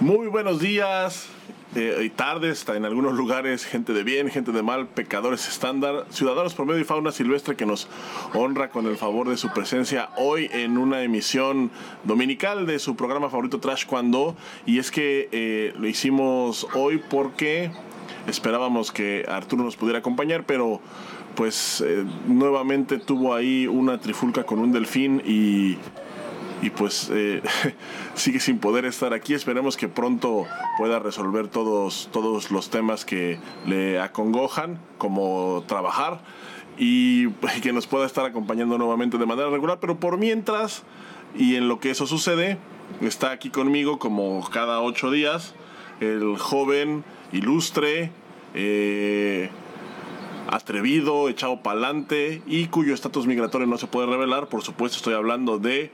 Muy buenos días eh, y tardes, en algunos lugares, gente de bien, gente de mal, pecadores estándar, ciudadanos promedio y fauna silvestre que nos honra con el favor de su presencia hoy en una emisión dominical de su programa favorito Trash Cuando. Y es que eh, lo hicimos hoy porque esperábamos que Arturo nos pudiera acompañar, pero pues eh, nuevamente tuvo ahí una trifulca con un delfín y y pues eh, sigue sin poder estar aquí. Esperemos que pronto pueda resolver todos, todos los temas que le acongojan, como trabajar, y que nos pueda estar acompañando nuevamente de manera regular. Pero por mientras, y en lo que eso sucede, está aquí conmigo como cada ocho días el joven ilustre. Eh, atrevido, echado pa'lante y cuyo estatus migratorio no se puede revelar. Por supuesto, estoy hablando de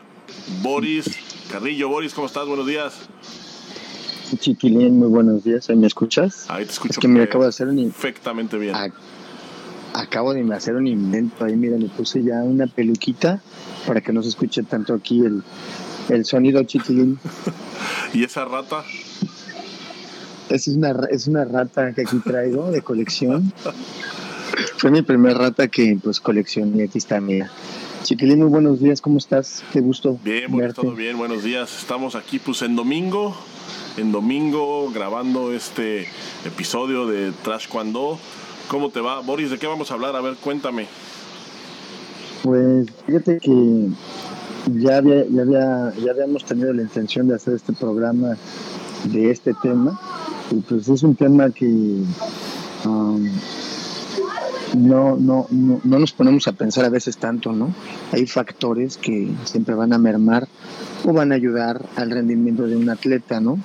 Boris Carrillo. Boris, ¿cómo estás? Buenos días. Chiquilín, muy buenos días. ¿Me escuchas? Ahí te escucho. Es que me acabo de hacer un... Perfectamente bien. Acabo de hacer un invento ahí, mira, le puse ya una peluquita para que no se escuche tanto aquí el, el sonido chiquilín. ¿Y esa rata? Es una, es una rata que aquí traigo de colección. Fue mi primera rata que pues coleccioné. Aquí está, mira. Chiquilín, muy buenos días, ¿cómo estás? Qué gusto. Bien, bueno, todo bien, buenos días. Estamos aquí pues en domingo, en domingo grabando este episodio de Trash Cuando. ¿Cómo te va? Boris, ¿de qué vamos a hablar? A ver, cuéntame. Pues fíjate que ya, había, ya, había, ya habíamos tenido la intención de hacer este programa de este tema y pues es un tema que um, no, no, no, no nos ponemos a pensar a veces tanto, ¿no? Hay factores que siempre van a mermar o van a ayudar al rendimiento de un atleta, ¿no?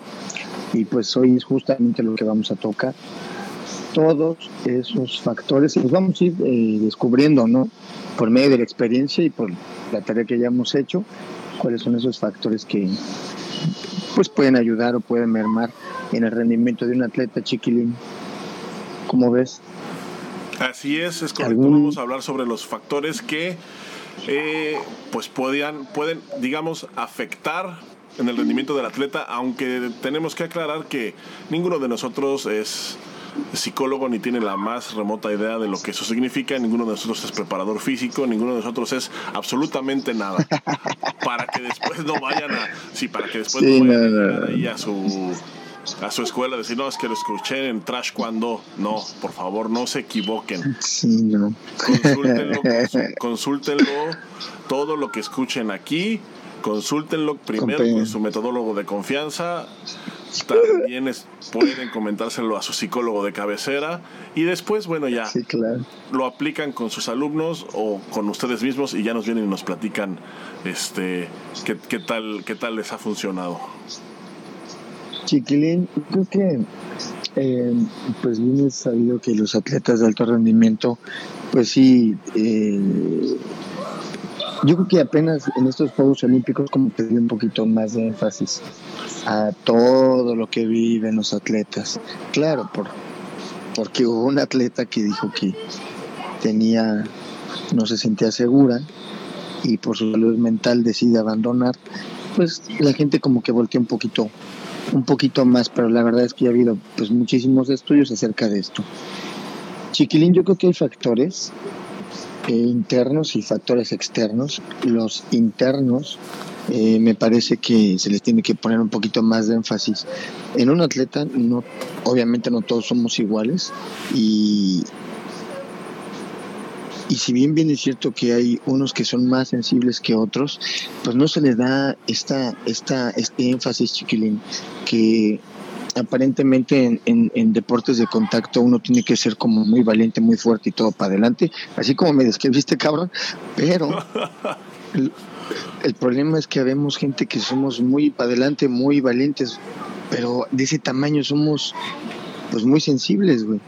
Y pues hoy es justamente lo que vamos a tocar. Todos esos factores los vamos a ir eh, descubriendo, ¿no? Por medio de la experiencia y por la tarea que ya hemos hecho, cuáles son esos factores que pues pueden ayudar o pueden mermar en el rendimiento de un atleta chiquilín. ¿Cómo ves? Así es, es correcto. Vamos a hablar sobre los factores que eh, pues podían, pueden, digamos, afectar en el rendimiento del atleta, aunque tenemos que aclarar que ninguno de nosotros es psicólogo ni tiene la más remota idea de lo que eso significa, ninguno de nosotros es preparador físico, ninguno de nosotros es absolutamente nada. para que después no vayan a, sí, para que después no vayan a, ahí a su a su escuela decir, no, es que lo escuché en Trash cuando. No, por favor, no se equivoquen. Sí, Consúltenlo, todo lo que escuchen aquí. Consúltenlo primero con su metodólogo de confianza. También pueden comentárselo a su psicólogo de cabecera y después, bueno, ya lo aplican con sus alumnos o con ustedes mismos y ya nos vienen y nos platican este qué, qué tal qué tal les ha funcionado. Chiquilín, creo que eh, pues bien es sabido que los atletas de alto rendimiento, pues sí, eh, yo creo que apenas en estos Juegos Olímpicos como que dio un poquito más de énfasis a todo lo que viven los atletas. Claro, por, porque hubo un atleta que dijo que tenía, no se sentía segura y por su salud mental decide abandonar, pues la gente como que volteó un poquito un poquito más, pero la verdad es que ha habido pues muchísimos estudios acerca de esto. Chiquilín, yo creo que hay factores eh, internos y factores externos. Los internos eh, me parece que se les tiene que poner un poquito más de énfasis. En un atleta, no, obviamente no todos somos iguales y, y si bien bien es cierto que hay unos que son más sensibles que otros, pues no se les da esta, esta, este énfasis, chiquilín, que aparentemente en, en, deportes de contacto uno tiene que ser como muy valiente, muy fuerte y todo para adelante, así como me describiste, cabrón, pero el, el problema es que vemos gente que somos muy para adelante, muy valientes, pero de ese tamaño somos pues muy sensibles, güey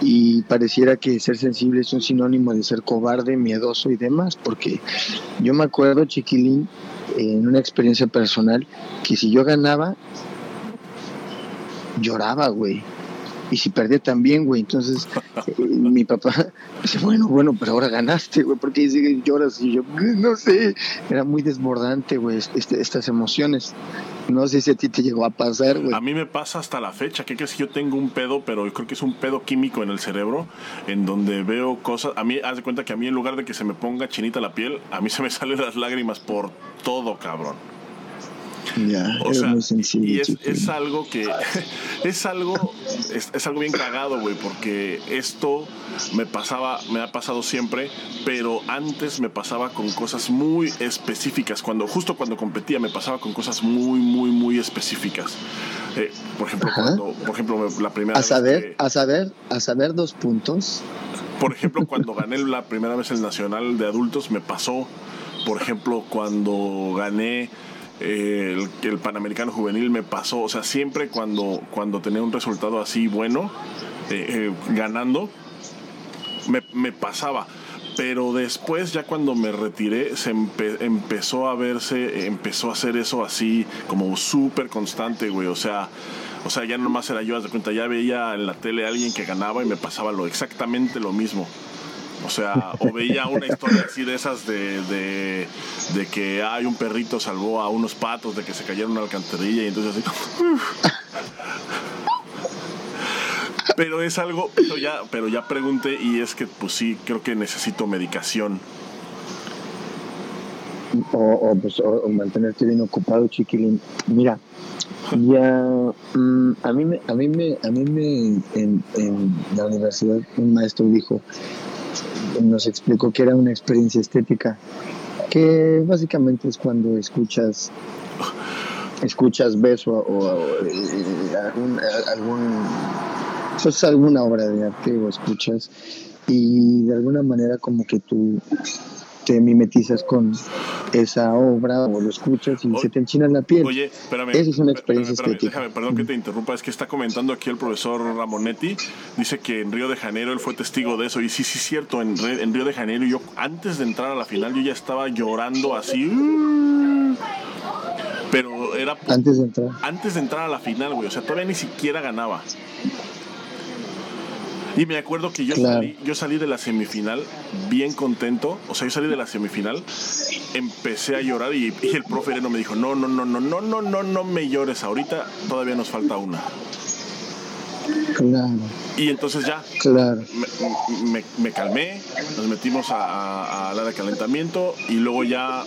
y pareciera que ser sensible es un sinónimo de ser cobarde, miedoso y demás, porque yo me acuerdo, chiquilín, en una experiencia personal, que si yo ganaba, lloraba, güey. Y si perdía también, güey. Entonces, eh, mi papá dice, bueno, bueno, pero ahora ganaste, güey, porque lloras y yo, no sé, era muy desbordante, güey, este, estas emociones. No sé si a ti te llegó a pasar, güey. A mí me pasa hasta la fecha. ¿Qué crees que yo tengo un pedo, pero yo creo que es un pedo químico en el cerebro, en donde veo cosas. A mí, haz de cuenta que a mí, en lugar de que se me ponga chinita la piel, a mí se me salen las lágrimas por todo, cabrón. Sencillo. Y es, algo que. Es algo. Es, algo bien cagado, güey, porque esto me pasaba, me ha pasado siempre, pero antes me pasaba con cosas muy específicas. Cuando, justo cuando competía, me pasaba con cosas muy, muy, muy específicas. Eh, por ejemplo, cuando, por ejemplo, la primera a saber, a saber, a saber dos puntos. Por ejemplo, cuando gané la primera vez el nacional de adultos, me pasó. Por ejemplo, cuando gané el, el, Panamericano Juvenil me pasó, o sea, siempre cuando, cuando tenía un resultado así bueno, eh, eh, ganando, me, me, pasaba. Pero después, ya cuando me retiré, se empezó a verse, empezó a hacer eso así, como súper constante, güey. O sea, o sea, ya nomás era yo, de cuenta, ya veía en la tele a alguien que ganaba y me pasaba lo exactamente lo mismo. O sea, o veía una historia así de esas de, de, que hay un perrito salvó a unos patos de que se cayeron a la alcantarilla y entonces así. pero es algo, pero ya, pero ya pregunté y es que pues sí, creo que necesito medicación. O, pues, o mantenerte bien ocupado, chiquilín. Mira, ya mm, a mí me, a mí me, a mí me en la universidad un maestro dijo nos explicó que era una experiencia estética, que básicamente es cuando escuchas escuchas, ves o, eh, algún, algún pues alguna obra de arte o escuchas y de alguna manera como que tú te mimetizas con esa obra o lo escuchas y se te enchina la piel. Oye, espérame. Esa es una experiencia estética. Déjame, perdón que te interrumpa, es que está comentando aquí el profesor Ramonetti, dice que en Río de Janeiro él fue testigo de eso y sí, sí, es cierto, en, en Río de Janeiro yo antes de entrar a la final yo ya estaba llorando así. Pero era... Antes de entrar. Antes de entrar a la final, güey, o sea, todavía ni siquiera ganaba. Y me acuerdo que yo, salí, yo salí de la semifinal bien contento. O sea, yo salí de la semifinal, empecé a llorar y, y el profe no me dijo, no, no, no, no, no, no, no, no me llores ahorita, todavía nos falta una. Claro. Y entonces ya claro. me, me, calmé, nos metimos a, a, la de calentamiento y luego ya,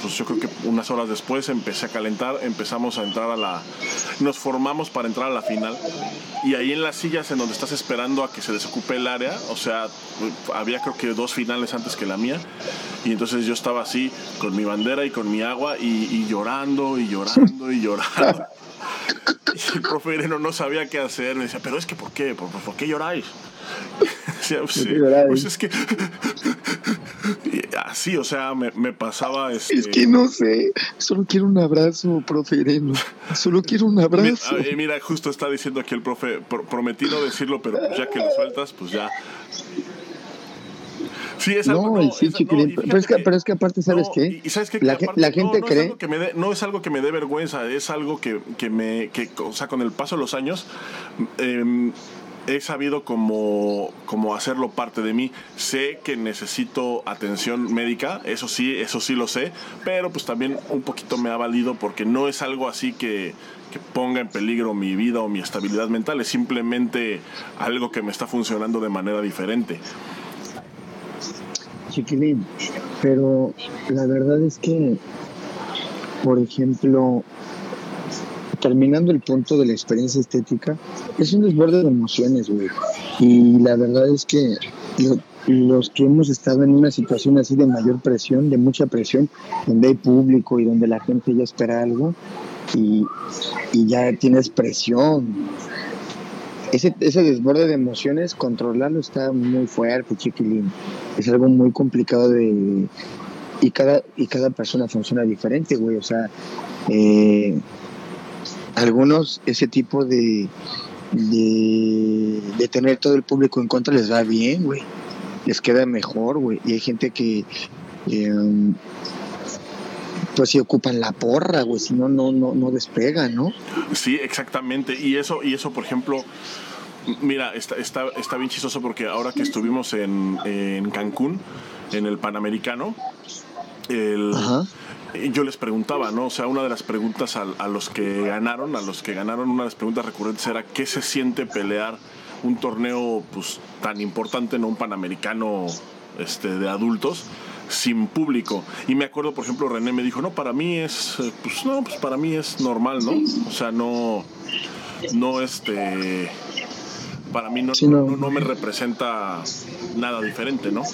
pues yo creo que unas horas después empecé a calentar, empezamos a entrar a la... Nos formamos para entrar a la final y ahí en las sillas en donde estás esperando a que se desocupe el área, o sea, había creo que dos finales antes que la mía y entonces yo estaba así con mi bandera y con mi agua y, y llorando y llorando y llorando. Y el profe Ireno no sabía qué hacer. Me decía, pero es que ¿por qué? ¿Por, por qué lloráis? Decía, pues, sí, pues es que así, o sea, me, me pasaba este... Es que no sé, solo quiero un abrazo, profe Ireno. Solo quiero un abrazo. Mira, mira justo está diciendo aquí el profe, prometí no decirlo, pero pues ya que lo sueltas, pues ya Sí, es algo, no, sí, chiquilín, pero, es que, pero, es que, aparte, ¿sabes qué? Y, sabes qué? La, aparte, la gente cree... Es que me no es algo que me dé vergüenza, es algo que, que me... Que, o sea, con el paso de los años... Eh, he sabido como, como hacerlo parte de mí. Sé que necesito atención médica, eso sí, eso sí lo sé, pero pues también un poquito me ha valido porque no es algo así que, que ponga en peligro mi vida o mi estabilidad mental, es simplemente algo que me está funcionando de manera diferente chiquilín, pero la verdad es que, por ejemplo, terminando el punto de la experiencia estética, es un desborde de emociones, güey. Y la verdad es que los que hemos estado en una situación así de mayor presión, de mucha presión, donde hay público y donde la gente ya espera algo y, y ya tienes presión ese, ese desborde de emociones, controlarlo está muy fuerte, chiquilín. Es algo muy complicado de... Y cada, y cada persona funciona diferente, güey. O sea, eh, algunos ese tipo de, de, de, tener todo el público en contra les va bien, güey. Les queda mejor, güey. Y hay gente que... Eh, pues si ocupan la porra, güey, si no, no, no, no despegan, ¿no? Sí, exactamente. Y eso, y eso, por ejemplo, Mira, está, está, está bien chistoso porque ahora que estuvimos en, en Cancún, en el Panamericano, el, yo les preguntaba, ¿no? O sea, una de las preguntas a, los que ganaron, a los que ganaron, una de las preguntas recurrentes era ¿qué se siente pelear un torneo pues, tan importante, no un Panamericano este, de adultos? sin público. Y me acuerdo, por ejemplo, René me dijo, no, para mí es, eh, pues no, pues para mí es normal, ¿no? O sea, no, no, este, para mí no, no, me representa nada diferente, ¿no?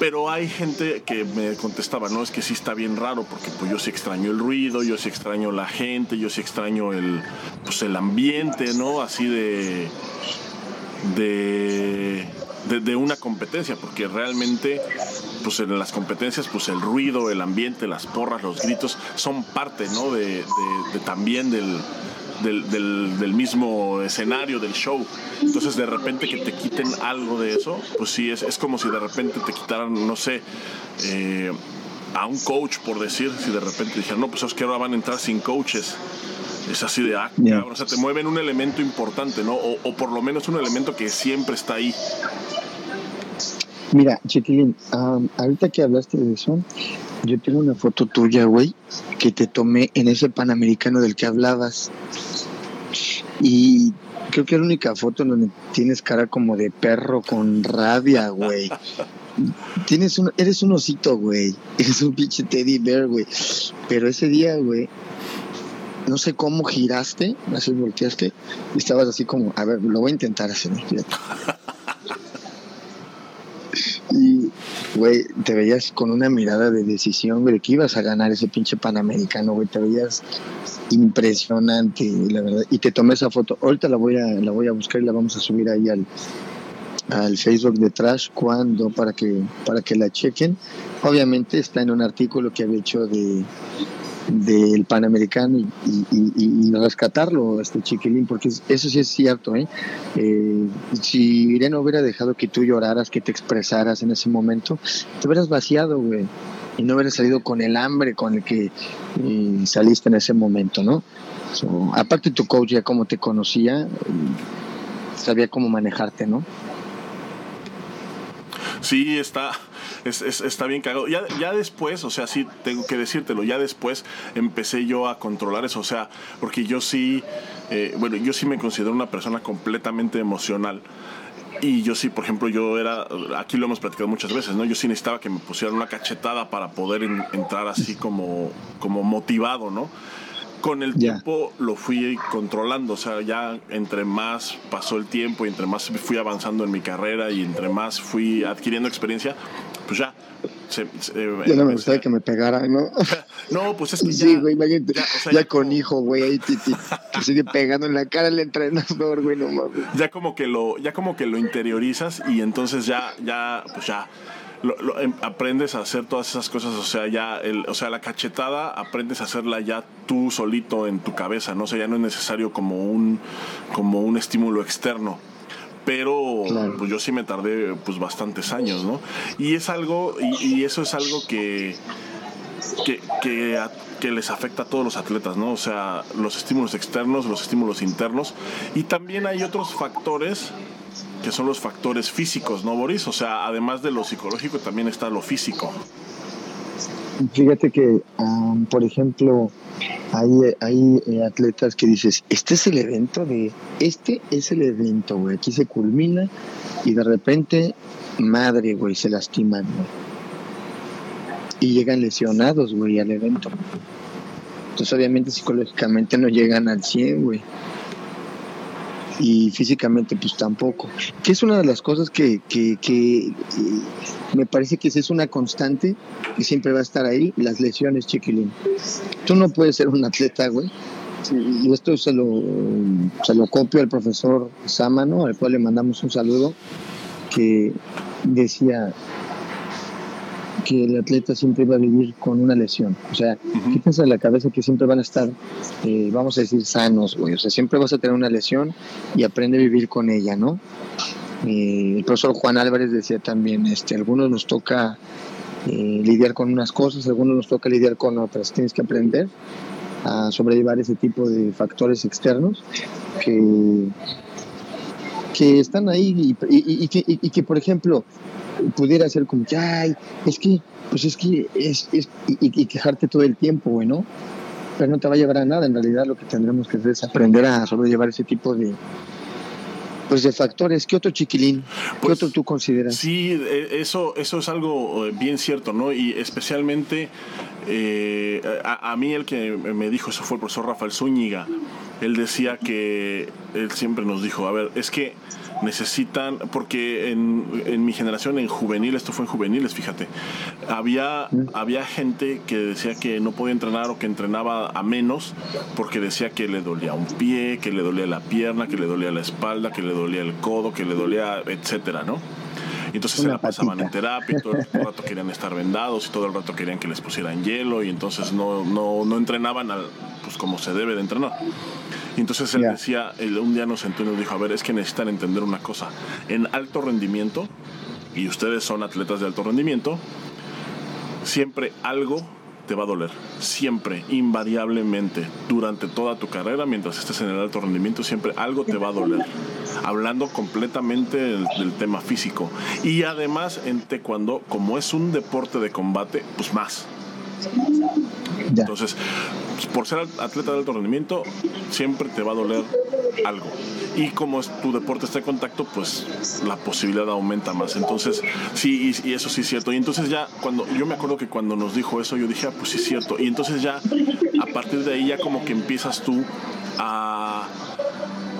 Pero hay gente que me contestaba, no, es que sí está bien raro, porque pues yo sí extraño el ruido, yo sí extraño la gente, yo sí extraño el, pues el ambiente, ¿no? Así de, de, de, una competencia, porque realmente pues en las competencias pues el ruido, el ambiente, las porras, los gritos son parte, ¿no? de también del del, del, mismo escenario, del show. Entonces de repente que te quiten algo de eso, pues sí, es, es como si de repente te quitaran, no sé, eh, a un coach, por decir, si de repente dijeran, no, pues es que ahora van a entrar sin coaches. Es así de, ah, o sea, te mueven un elemento importante, ¿no? O, o, por lo menos un elemento que siempre está ahí. Mira, Chiquilín, ahorita que hablaste de eso, yo tengo una foto tuya, güey, que te tomé en ese Panamericano del que hablabas. Y creo que es la única foto en donde tienes cara como de perro con rabia, güey. Tienes un, eres un osito, güey. Eres un pinche teddy bear, güey. Pero ese día, güey, no sé cómo giraste, así volteaste, y estabas así como, a ver, lo voy a intentar hacer. Y, güey, te veías con una mirada de decisión, güey, que ibas a ganar ese pinche panamericano, güey. Te veías impresionante, la verdad. Y te tomé esa foto. Ahorita la voy a, la voy a buscar y la vamos a subir ahí al, al Facebook de Trash cuando para que para que la chequen. Obviamente está en un artículo que había hecho de del Panamericano y, rescatarlo, este chiquilín, porque eso sí es cierto, ¿eh? ¿eh? si Irene hubiera dejado que tú lloraras, que te expresaras en ese momento, te hubieras vaciado, güey, y no hubieras salido con el hambre con el que eh, saliste en ese momento, ¿no? aparte tu coach ya como te conocía, sabía cómo manejarte, ¿no? Sí, está, es, está bien cagado. Ya, ya después, o sea, sí, tengo que decírtelo, ya después empecé yo a controlar eso, o sea, porque yo sí, eh, bueno, yo sí me considero una persona completamente emocional. Y yo sí, por ejemplo, yo era, aquí lo hemos platicado muchas veces, ¿no? Yo sí necesitaba que me pusieran una cachetada para poder entrar así como, como motivado, ¿no? Con el tiempo lo fui controlando, o sea, ya entre más pasó el tiempo y entre más fui avanzando en mi carrera y entre más fui adquiriendo experiencia, pues ya. Se, ya no me gustaría que me pegara, ¿no? no, pues es que sí, güey, ya, con hijo, güey, ahí te, sigue pegando en la cara el entrenador, güey, no mames. Ya como que lo, ya como que lo interiorizas y entonces ya, ya, pues ya lo, em, aprendes a hacer todas esas cosas, o sea, ya, el, o sea, la cachetada aprendes a hacerla ya tú solito en tu cabeza, ¿no? O sea, ya no es necesario como un, como un estímulo externo. Pero pues yo sí me tardé pues bastantes años, ¿no? Y es algo, y, eso es algo que, que, que, que, les afecta a todos los atletas, ¿no? O sea, los estímulos externos, los estímulos internos. Y también hay otros factores que son los factores físicos, ¿no, Boris? O sea, además de lo psicológico, también está lo físico. Fíjate que, por ejemplo, hay, hay eh, atletas que dices, este es el evento de, este es el evento, güey, aquí se culmina y de repente, madre, güey, se lastiman, güey. Y llegan lesionados, güey, al evento. Entonces, obviamente, psicológicamente no llegan al 100, güey y físicamente pues tampoco. Que es una de las cosas que, que, eh, me parece que es una constante que siempre va a estar ahí, las lesiones, chiquilín. Tú no puedes ser un atleta, güey. Y esto se lo, se lo copio al profesor Sámano, al cual le mandamos un saludo, que decía, que el atleta siempre va a vivir con una lesión. O sea, uh quítense de la cabeza que siempre van a estar, eh, vamos a decir, sanos, güey. O sea, siempre vas a tener una lesión y aprende a vivir con ella, ¿no? Eh, el profesor Juan Álvarez decía también, este, algunos nos toca eh, lidiar con unas cosas, algunos nos toca lidiar con otras. Tienes que aprender a sobrellevar ese tipo de factores externos que que están ahí y, que, y, que, por ejemplo, pudiera ser como que, ay, es que, pues es que, es, es y, quejarte todo el tiempo, bueno, pero no te va a llevar a nada. En realidad lo que tendremos que hacer es aprender a sobrellevar ese tipo de, pues de factores. ¿Qué otro chiquilín? ¿Qué pues, otro tú consideras? Sí, e, eso, eso es algo eh, bien cierto, ¿no? Y especialmente eh, a, a, mí el que me dijo eso fue el profesor Rafael Zúñiga. Él decía que, él siempre nos dijo, a ver, es que necesitan, porque en, en, mi generación, en juvenil, esto fue en juveniles, fíjate, había, había gente que decía que no podía entrenar o que entrenaba a menos porque decía que le dolía un pie, que le dolía la pierna, que le dolía la espalda, que le dolía el codo, que le dolía, etcétera, ¿no? Y entonces se la pasaban en terapia y todo el rato querían estar vendados y todo el rato querían que les pusieran hielo y entonces no, no, no entrenaban al, pues como se debe de entrenar. Y entonces él decía, un día nos sentó y nos dijo, a ver, es que necesitan entender una cosa. En alto rendimiento, y ustedes son atletas de alto rendimiento, siempre algo te va a doler. Siempre, invariablemente, durante toda tu carrera, mientras estés en el alto rendimiento, siempre algo te va a doler. Hablando completamente del, tema físico. Y además en taekwondo, como es un deporte de combate, pues más. Entonces, por ser atleta de alto rendimiento, siempre te va a doler algo. Y como tu deporte está en contacto, pues la posibilidad aumenta más. Entonces, sí, y, eso sí es cierto. Y entonces ya, cuando yo me acuerdo que cuando nos dijo eso, yo dije, ah, pues sí es cierto. Y entonces ya, a partir de ahí, ya como que empiezas tú a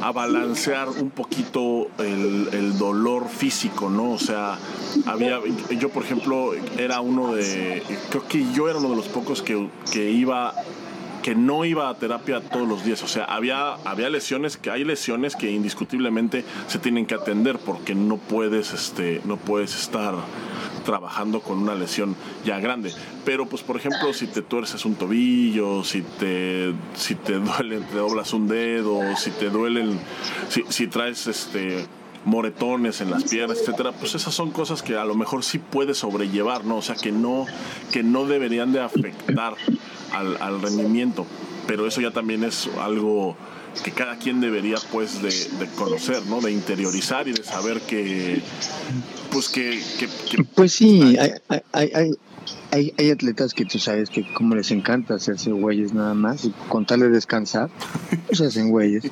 a balancear un poquito el, el, dolor físico, ¿no? O sea, había, yo por ejemplo era uno de, creo que yo era uno de los pocos que, que iba que no iba a terapia todos los días. O sea, había, había lesiones, que hay lesiones que indiscutiblemente se tienen que atender porque no puedes, este, no puedes estar trabajando con una lesión ya grande. Pero pues por ejemplo, si te tuerces un tobillo, si te, si te duele, te doblas un dedo, si te duelen, si, si traes este moretones en las piernas, etcétera, pues esas son cosas que a lo mejor sí puedes sobrellevar, ¿no? O sea, que no, que no deberían de afectar al, al rendimiento. Pero eso ya también es algo que cada quien debería pues de, conocer, ¿no? De interiorizar y de saber que pues que... pues sí, hay, hay, hay, hay, atletas que tú sabes que como les encanta hacerse güeyes nada más y contarle descansar, pues hacen güeyes.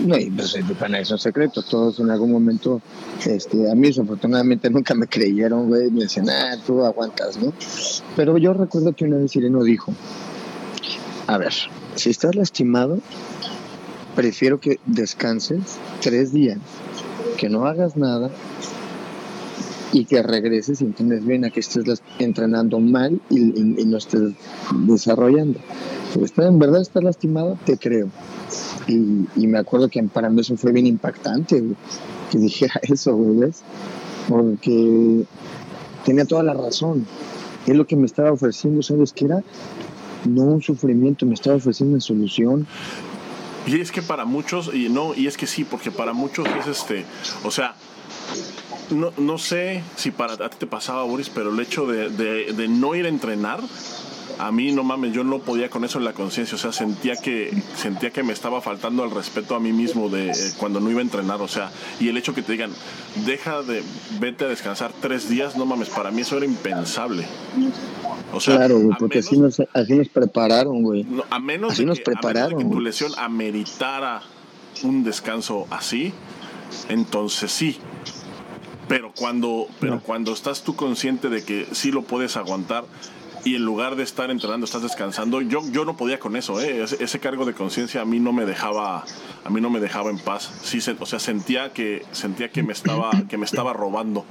No, y pues para eso es secreto, todos en algún momento, este, a mí desafortunadamente nunca me creyeron, güey, me decían, ah, tú aguantas, ¿no? Pero yo recuerdo que una vez Ireno dijo, a ver, si estás lastimado, prefiero que descanses tres días, que no hagas nada y que regreses y entiendes bien a que estés entrenando mal y, no estés desarrollando. En verdad estás lastimado, te creo. Y, me acuerdo que para mí eso fue bien impactante, que dijera eso, ¿ves? Porque tenía toda la razón. Es lo que me estaba ofreciendo, ¿sabes qué era? No un sufrimiento, me estaba ofreciendo una solución y es que para muchos, y no, y es que sí, porque para muchos es este, o sea, no, no sé si para a ti te pasaba, Boris, pero el hecho de, de, no ir a entrenar, a mí no mames, yo no podía con eso en la conciencia, o sea, sentía que sentía que me estaba faltando el respeto a mí mismo de eh, cuando no iba a entrenar, o sea, y el hecho que te digan, deja de, vete a descansar tres días, no mames, para mí eso era impensable claro, porque así, nos, así nos prepararon, güey. a menos así nos prepararon, que tu lesión ameritara un descanso así, entonces sí. Pero cuando, pero cuando estás tú consciente de que sí lo puedes aguantar y en lugar de estar entrenando estás descansando, yo, yo no podía con eso, ¿eh? ese, cargo de conciencia a mí no me dejaba, a mí no me dejaba en paz. Sí, o sea, sentía que sentía que me estaba, que me estaba robando.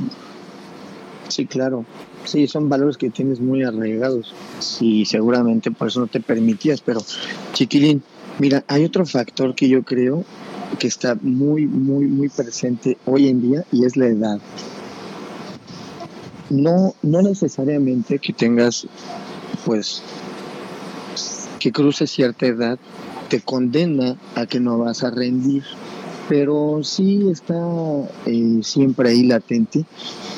Sí, claro. Sí, son valores que tienes muy arraigados y seguramente por eso no te permitías. Pero, chiquilín, mira, hay otro factor que yo creo que está muy, muy, muy presente hoy en día y es la edad. No, no necesariamente que tengas, pues, que cruces cierta edad te condena a que no vas a rendir pero sí está eh, siempre ahí latente.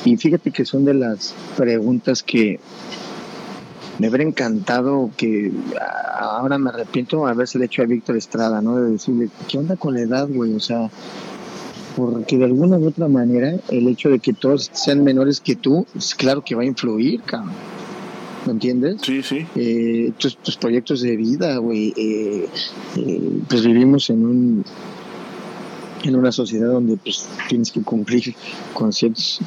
Y fíjate que son de las preguntas que me hubiera encantado que ahora me arrepiento haberse hecho a Víctor Estrada, ¿no? De decirle, ¿qué onda con la edad, güey? O sea, porque de alguna u otra manera el hecho de que todos sean menores que tú, es claro que va a influir, cabrón. ¿Me entiendes? Sí, sí. Eh, tus, tus, proyectos de vida, güey. Eh, eh, pues vivimos en un en una sociedad donde pues tienes que cumplir con ciertos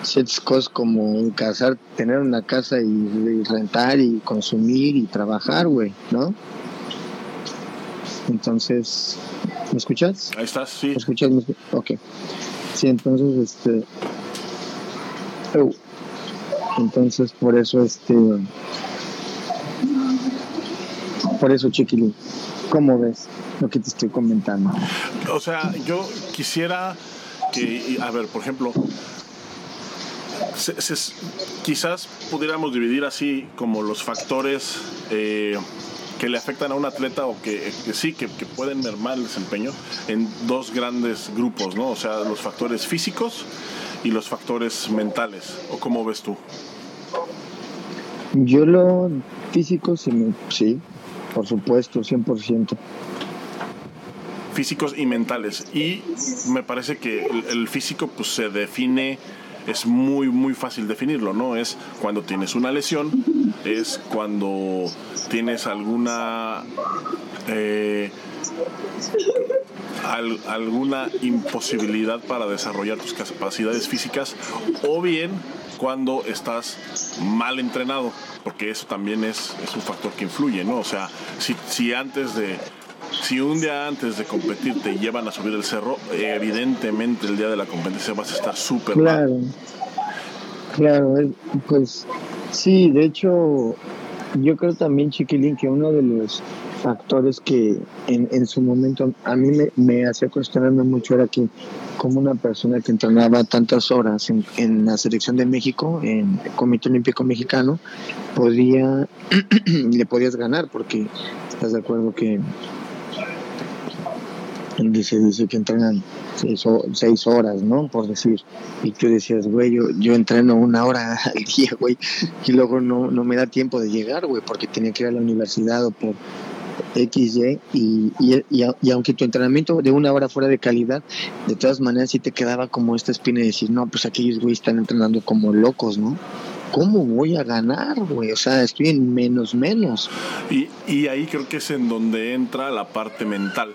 ciertas cosas como casar, tener una casa y, y rentar y consumir y trabajar, güey, ¿no? Entonces, ¿me escuchas? Ahí estás, sí. ¿Me escuchas? Ok. Sí, entonces, este... Oh. Entonces, por eso, este... Por eso, Chiquilín, ¿cómo ves lo que te estoy comentando? O sea, yo quisiera que, a ver, por ejemplo, se, se, quizás pudiéramos dividir así como los factores eh, que le afectan a un atleta o que, que sí, que, que, pueden mermar el desempeño en dos grandes grupos, ¿no? O sea, los factores físicos y los factores mentales. ¿O cómo ves tú? Yo lo físico sí, sí por supuesto, 100%. Físicos y mentales. Y me parece que el, el físico pues se define es muy muy fácil definirlo, ¿no? Es cuando tienes una lesión, es cuando tienes alguna eh, al, alguna imposibilidad para desarrollar tus capacidades físicas o bien cuando estás mal entrenado, porque eso también es, un factor que influye, ¿no? O sea, si, si antes de si un día antes de competir te llevan a subir el cerro, evidentemente el día de la competencia vas a estar súper claro, mal. Claro, pues sí, de hecho, yo creo también, Chiquilín, que uno de los factores que en, en su momento a mí me, me, hacía cuestionarme mucho era que como una persona que entrenaba tantas horas en, en la selección de México, en el Comité Olímpico Mexicano, podía, le podías ganar, porque estás de acuerdo que dice, dice que entrenan seis, seis, horas, ¿no? Por decir. Y tú decías, güey, yo, yo entreno una hora al día, güey, y luego no, no me da tiempo de llegar, güey, porque tenía que ir a la universidad o por X, Y, y, y, y, aunque tu entrenamiento de una hora fuera de calidad, de todas maneras sí te quedaba como esta espina de decir, no, pues aquellos güey están entrenando como locos, ¿no? ¿Cómo voy a ganar, güey? O sea, estoy en menos menos. Y, y ahí creo que es en donde entra la parte mental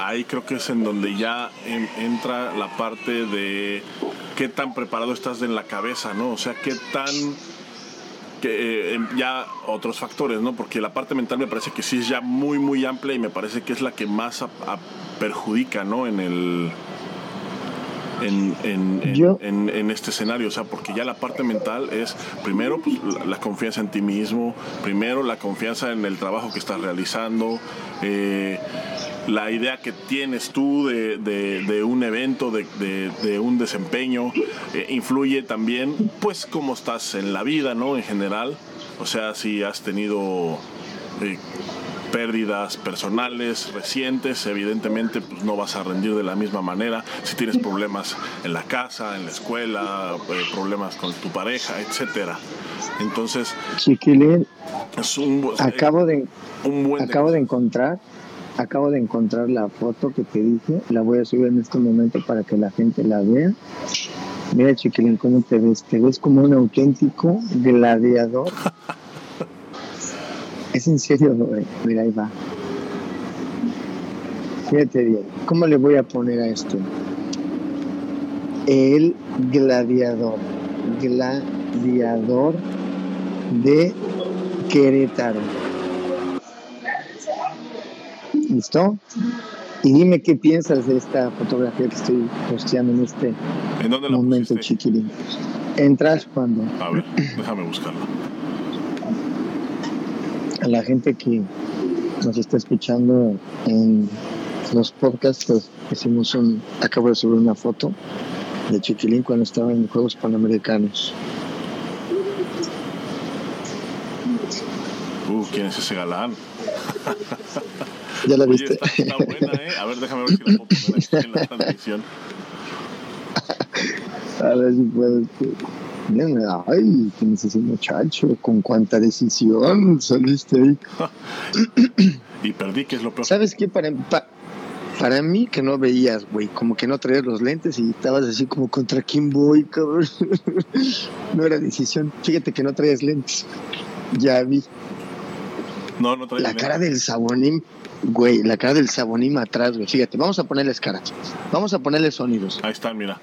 ahí creo que es en donde ya en, entra la parte de qué tan preparado estás en la cabeza, ¿no? O sea, qué tan eh, ya otros factores, ¿no? Porque la parte mental me parece que sí es ya muy muy amplia y me parece que es la que más perjudica, ¿no? En el en, en, en, en, en, este escenario, o sea, porque ya la parte mental es primero pues, la, la, confianza en ti mismo, primero la confianza en el trabajo que estás realizando, eh, la idea que tienes tú de, de, de un evento, de, de un desempeño, eh, influye también, pues, cómo estás en la vida, ¿no? En general, o sea, si has tenido eh, pérdidas personales recientes, evidentemente pues no vas a rendir de la misma manera. Si tienes problemas en la casa, en la escuela, eh, problemas con tu pareja, etcétera. Entonces, Chiquilín, es un, acabo de un buen acabo de encontrar acabo de encontrar la foto que te dije, la voy a subir en este momento para que la gente la vea. Mira, Chiquilín, ¿cómo te ves? Te ves como un auténtico gladiador. Es en serio, güey. Mira, ahí va. Fíjate bien. ¿Cómo le voy a poner a esto? El gladiador. Gladiador de Querétaro. ¿Listo? Y dime qué piensas de esta fotografía que estoy posteando en este ¿En dónde momento, pusiste? chiquilín. Entras cuando. A ver, déjame buscarlo a la gente que nos está escuchando en los podcasts, pues hicimos un, acabo de subir una foto de Chiquilín cuando estaba en Juegos Panamericanos. Uh, ¿quién es ese galán? ¿Ya la Oye, viste? está, está, buena, ¿eh? A ver, déjame ver si la aquí en la transmisión. A ver si puedo. Ay, ¿quién es ese muchacho? ¿Con cuánta decisión saliste ahí? y perdí, que es lo peor. ¿Sabes qué? Para, pa, Para mí que no veías, güey, como que no traías los lentes y estabas así como contra quién voy, cabrón. no era decisión. Fíjate que no traías lentes. Ya vi. No, no traía La lentes. cara del sabonín, güey, la cara del sabonín atrás, güey. Fíjate, vamos a ponerles cara. Vamos a ponerle sonidos. Ahí están, mira.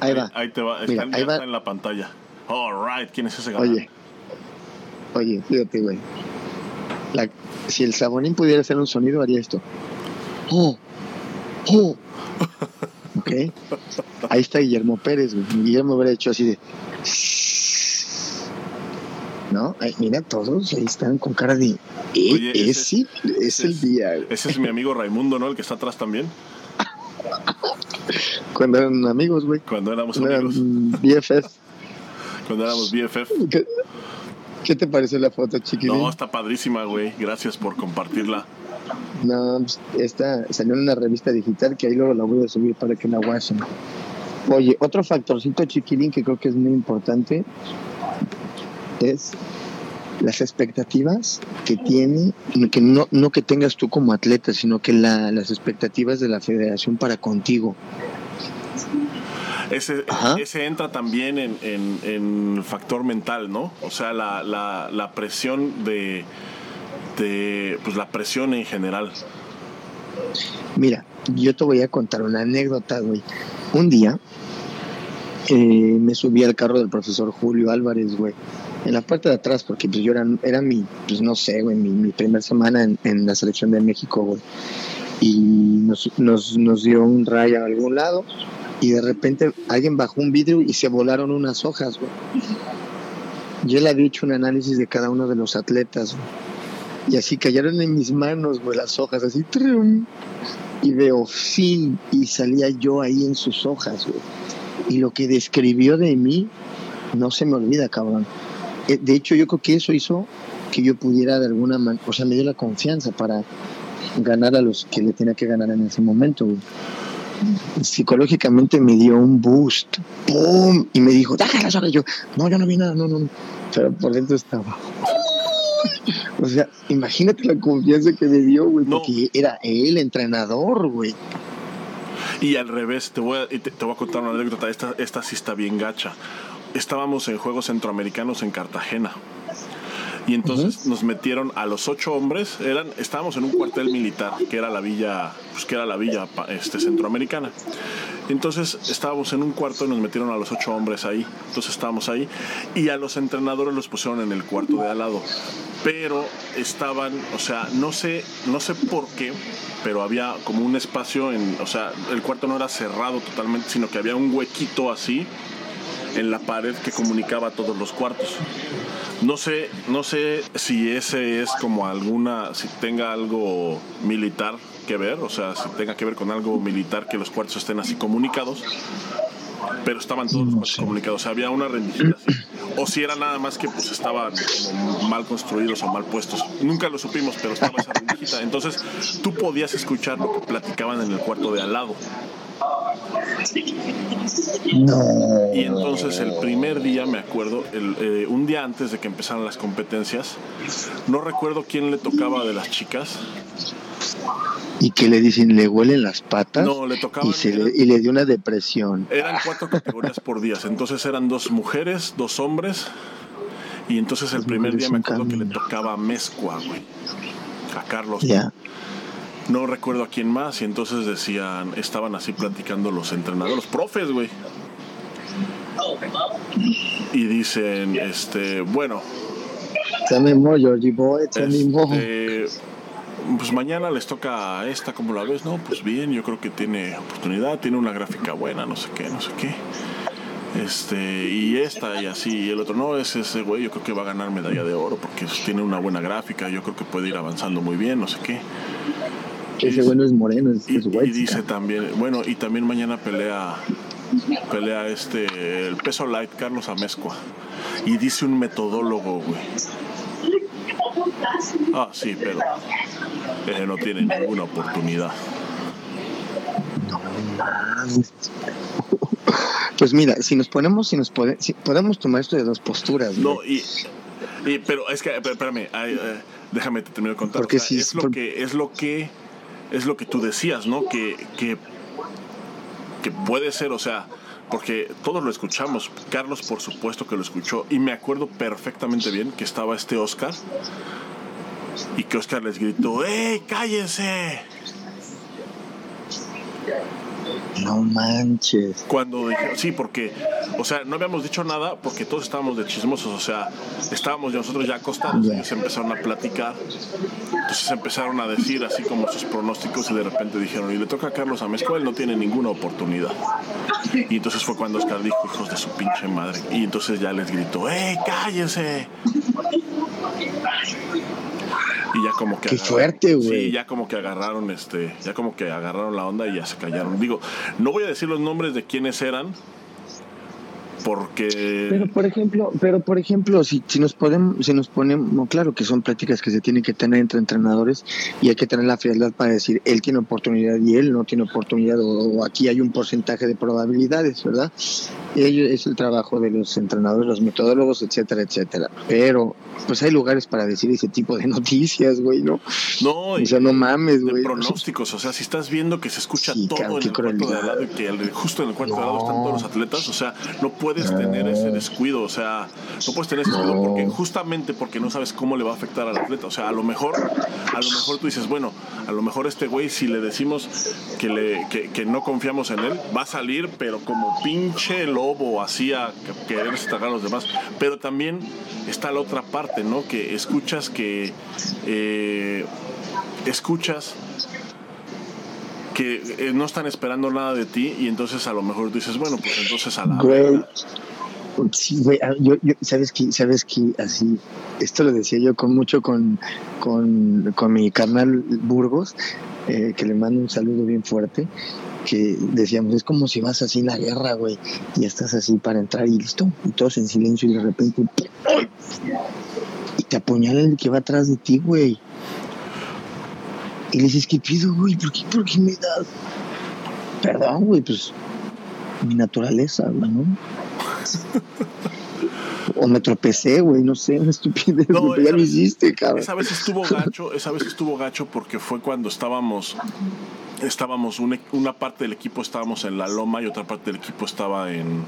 Ahí va. Ahí te va. Mira, Están, ahí ya va. está en la pantalla. All right. ¿Quién es ese galán? Oye, oye, fíjate, güey. La- si el sabonín pudiera hacer un sonido, haría esto. Oh, oh. Ok. Ahí está Guillermo Pérez, güey. Guillermo hubiera hecho así de. ¿No? Ay, mira, todos ahí están con cara de. Eh, Oye, ese es, ese el día. güey. Ese es mi amigo Raimundo, ¿no? El que está atrás también. Cuando eran amigos, güey. Cuando éramos Cuando eran amigos. mm, BFF. Cuando éramos BFF. ¿Qué, qué te pareció la foto, chiquilín? No, está padrísima, güey. Gracias por compartirla. No, pues, esta salió en una revista digital que ahí luego la voy a subir para que la guachen. Oye, otro factorcito chiquilín que creo que es muy importante es las expectativas que tiene, que no, no que tengas tú como atleta, sino que la- las expectativas de la federación para contigo. Ese, Ajá. ese entra también en, en, en factor mental, ¿no? O sea, la, la, la presión de, de. Pues la presión en general. Mira, yo te voy a contar una anécdota, güey. Un día eh, me subí al carro del profesor Julio Álvarez, güey. En la parte de atrás, porque pues yo era, era mi, pues no sé, güey, mi, mi primera semana en, en la selección de México, güey. Y nos, nos, nos dio un rayo a algún lado y de repente alguien bajó un vidrio y se volaron unas hojas. Yo le había hecho un análisis de cada uno de los atletas. Y así cayeron en mis manos, güey, las hojas, así. Y veo fin y salía yo ahí en sus hojas. Y lo que describió de mí no se me olvida, cabrón. Eh, De hecho, yo creo que eso hizo que yo pudiera de alguna manera, o sea, me dio la confianza para ganar a los que le tenía que ganar en ese momento, güey. Psicológicamente me dio un boost, ¡pum! Y me dijo, déjala las hojas. Y yo, no, yo no vi nada, no, no, no. Pero por dentro estaba. O sea, imagínate la confianza que me dio, güey, No. porque era él entrenador, güey. Y al revés, te voy a, te, te voy a contar una anécdota. Esta, esta sí está bien gacha. Estábamos en Juegos Centroamericanos en Cartagena. Y entonces nos metieron a los ocho hombres. Eran, estábamos en un cuartel militar, que era la villa, pues que era la villa este, centroamericana. Entonces estábamos en un cuarto y nos metieron a los ocho hombres ahí. Entonces estábamos ahí. Y a los entrenadores los pusieron en el cuarto de al lado. Pero estaban, o sea, no sé, no sé por qué, pero había como un espacio en, o sea, el cuarto no era cerrado totalmente, sino que había un huequito así en la pared que comunicaba todos los cuartos. No sé, no sé si ese es como alguna, si tenga algo militar que ver, o sea, si tenga que ver con algo militar que los cuartos estén así comunicados, pero estaban todos No sé. comunicados, o sea, había una rendijita así, o si era nada más que pues estaban como mal construidos o mal puestos. Nunca lo supimos, pero estaba esa rendijita. Entonces, tú podías escuchar lo que platicaban en el cuarto de al lado. No. Y entonces el primer día, me acuerdo, el, eh, un día antes de que empezaran las competencias, no recuerdo quién le tocaba de las chicas. Y que le dicen, le huelen las patas. No, le tocaban. y, se eran, le, y le dio una depresión. eran cuatro categorías por días. Entonces eran dos mujeres, dos hombres. Y entonces el primer día me acuerdo que le tocaba a Mezcua, güey. A Carlos. Ya. No recuerdo a quién más. Y entonces decían, estaban así platicando los entrenadores, los profes, güey. Y dicen, este, bueno, Georgie Boy. Este, pues mañana les toca a esta, como la ves? No, pues bien, yo creo que tiene oportunidad, tiene una gráfica buena, no sé qué, no sé qué. Este, y esta y así, y el otro, no, es ese güey, yo creo que va a ganar medalla de oro porque tiene una buena gráfica, yo creo que puede ir avanzando muy bien, no sé qué. Ese bueno es moreno, es, Y, es y dice también, bueno, y también mañana pelea pelea este el peso light Carlos Amezcua. Y dice un metodólogo, güey. Ah, sí, pero ese no tiene ninguna oportunidad. Pues mira, si nos ponemos, si nos pode- si podemos tomar esto de dos posturas, No, güey. y, y- pero es que, espérame, ay, eh, déjame te termino de contar. Porque O sea, si es lo que, es lo que es lo que tú decías, ¿no? Que, que, que puede ser, o sea, porque todos lo escuchamos. Carlos, por supuesto que lo escuchó. Y me acuerdo perfectamente bien que estaba este Oscar. Y que Oscar les gritó: ¡Ey, cállense! No manches. Cuando dije, sí, porque, o sea, no habíamos dicho nada porque todos estábamos de chismosos, o sea, estábamos nosotros ya acostados, y ellos empezaron a platicar, entonces empezaron a decir así como sus pronósticos y de repente dijeron, y le toca a Carlos Amezco, él no tiene ninguna oportunidad. Y entonces fue cuando Oscar dijo, hijos de su pinche madre, y entonces ya les gritó, ¡eh, cállense! Y ya como que qué fuerte güey. sí ya como que agarraron este ya como que agarraron la onda y ya se callaron. Digo no voy a decir los nombres de quiénes eran porque pero por ejemplo pero por ejemplo si, si nos podemos si nos ponemos claro que son pláticas que se tienen que tener entre entrenadores y hay que tener la frialdad para decir él tiene oportunidad y él no tiene oportunidad o, aquí hay un porcentaje de probabilidades verdad ello es el trabajo de los entrenadores los metodólogos etcétera etcétera. Pero pues hay lugares para decir ese tipo de noticias güey no no o sea no mames güey. pronósticos o sea si estás viendo que se escucha todo en el cuarto de al lado y que justo en el cuarto de al lado están todos los atletas o sea no puedes tener ese descuido, o sea, no puedes tener ese descuido porque justamente porque no sabes cómo le va a afectar al atleta, o sea, a lo mejor, a lo mejor tú dices, bueno, a lo mejor este güey si le decimos que le que, no confiamos en él, va a salir pero como pinche lobo así a querer destacar a los demás, pero también está la otra parte, ¿no? Que escuchas que eh, escuchas que eh, no están esperando nada de ti y entonces a lo mejor dices, bueno, pues entonces a la... Güey, sí, güey, ah, yo, yo, sabes que, sabes que así, esto lo decía yo con mucho con, con, con mi carnal Burgos, eh, que le mando un saludo bien fuerte, que decíamos, es como si vas así en la guerra, güey, y estás así para entrar y listo, y todos en silencio y de repente, y te apuñala el que va atrás de ti, güey. Y le dices, ¿qué pido, güey? ¿Por qué, ¿Por qué me das? Perdón, güey, pues mi naturaleza, güey, ¿no? o me tropecé, güey, no sé, una estupidez, no, ya lo hiciste, cabrón. Esa vez estuvo gacho, esa vez estuvo gacho porque fue cuando estábamos, estábamos, una, una parte del equipo estábamos en la loma y otra parte del equipo estaba en,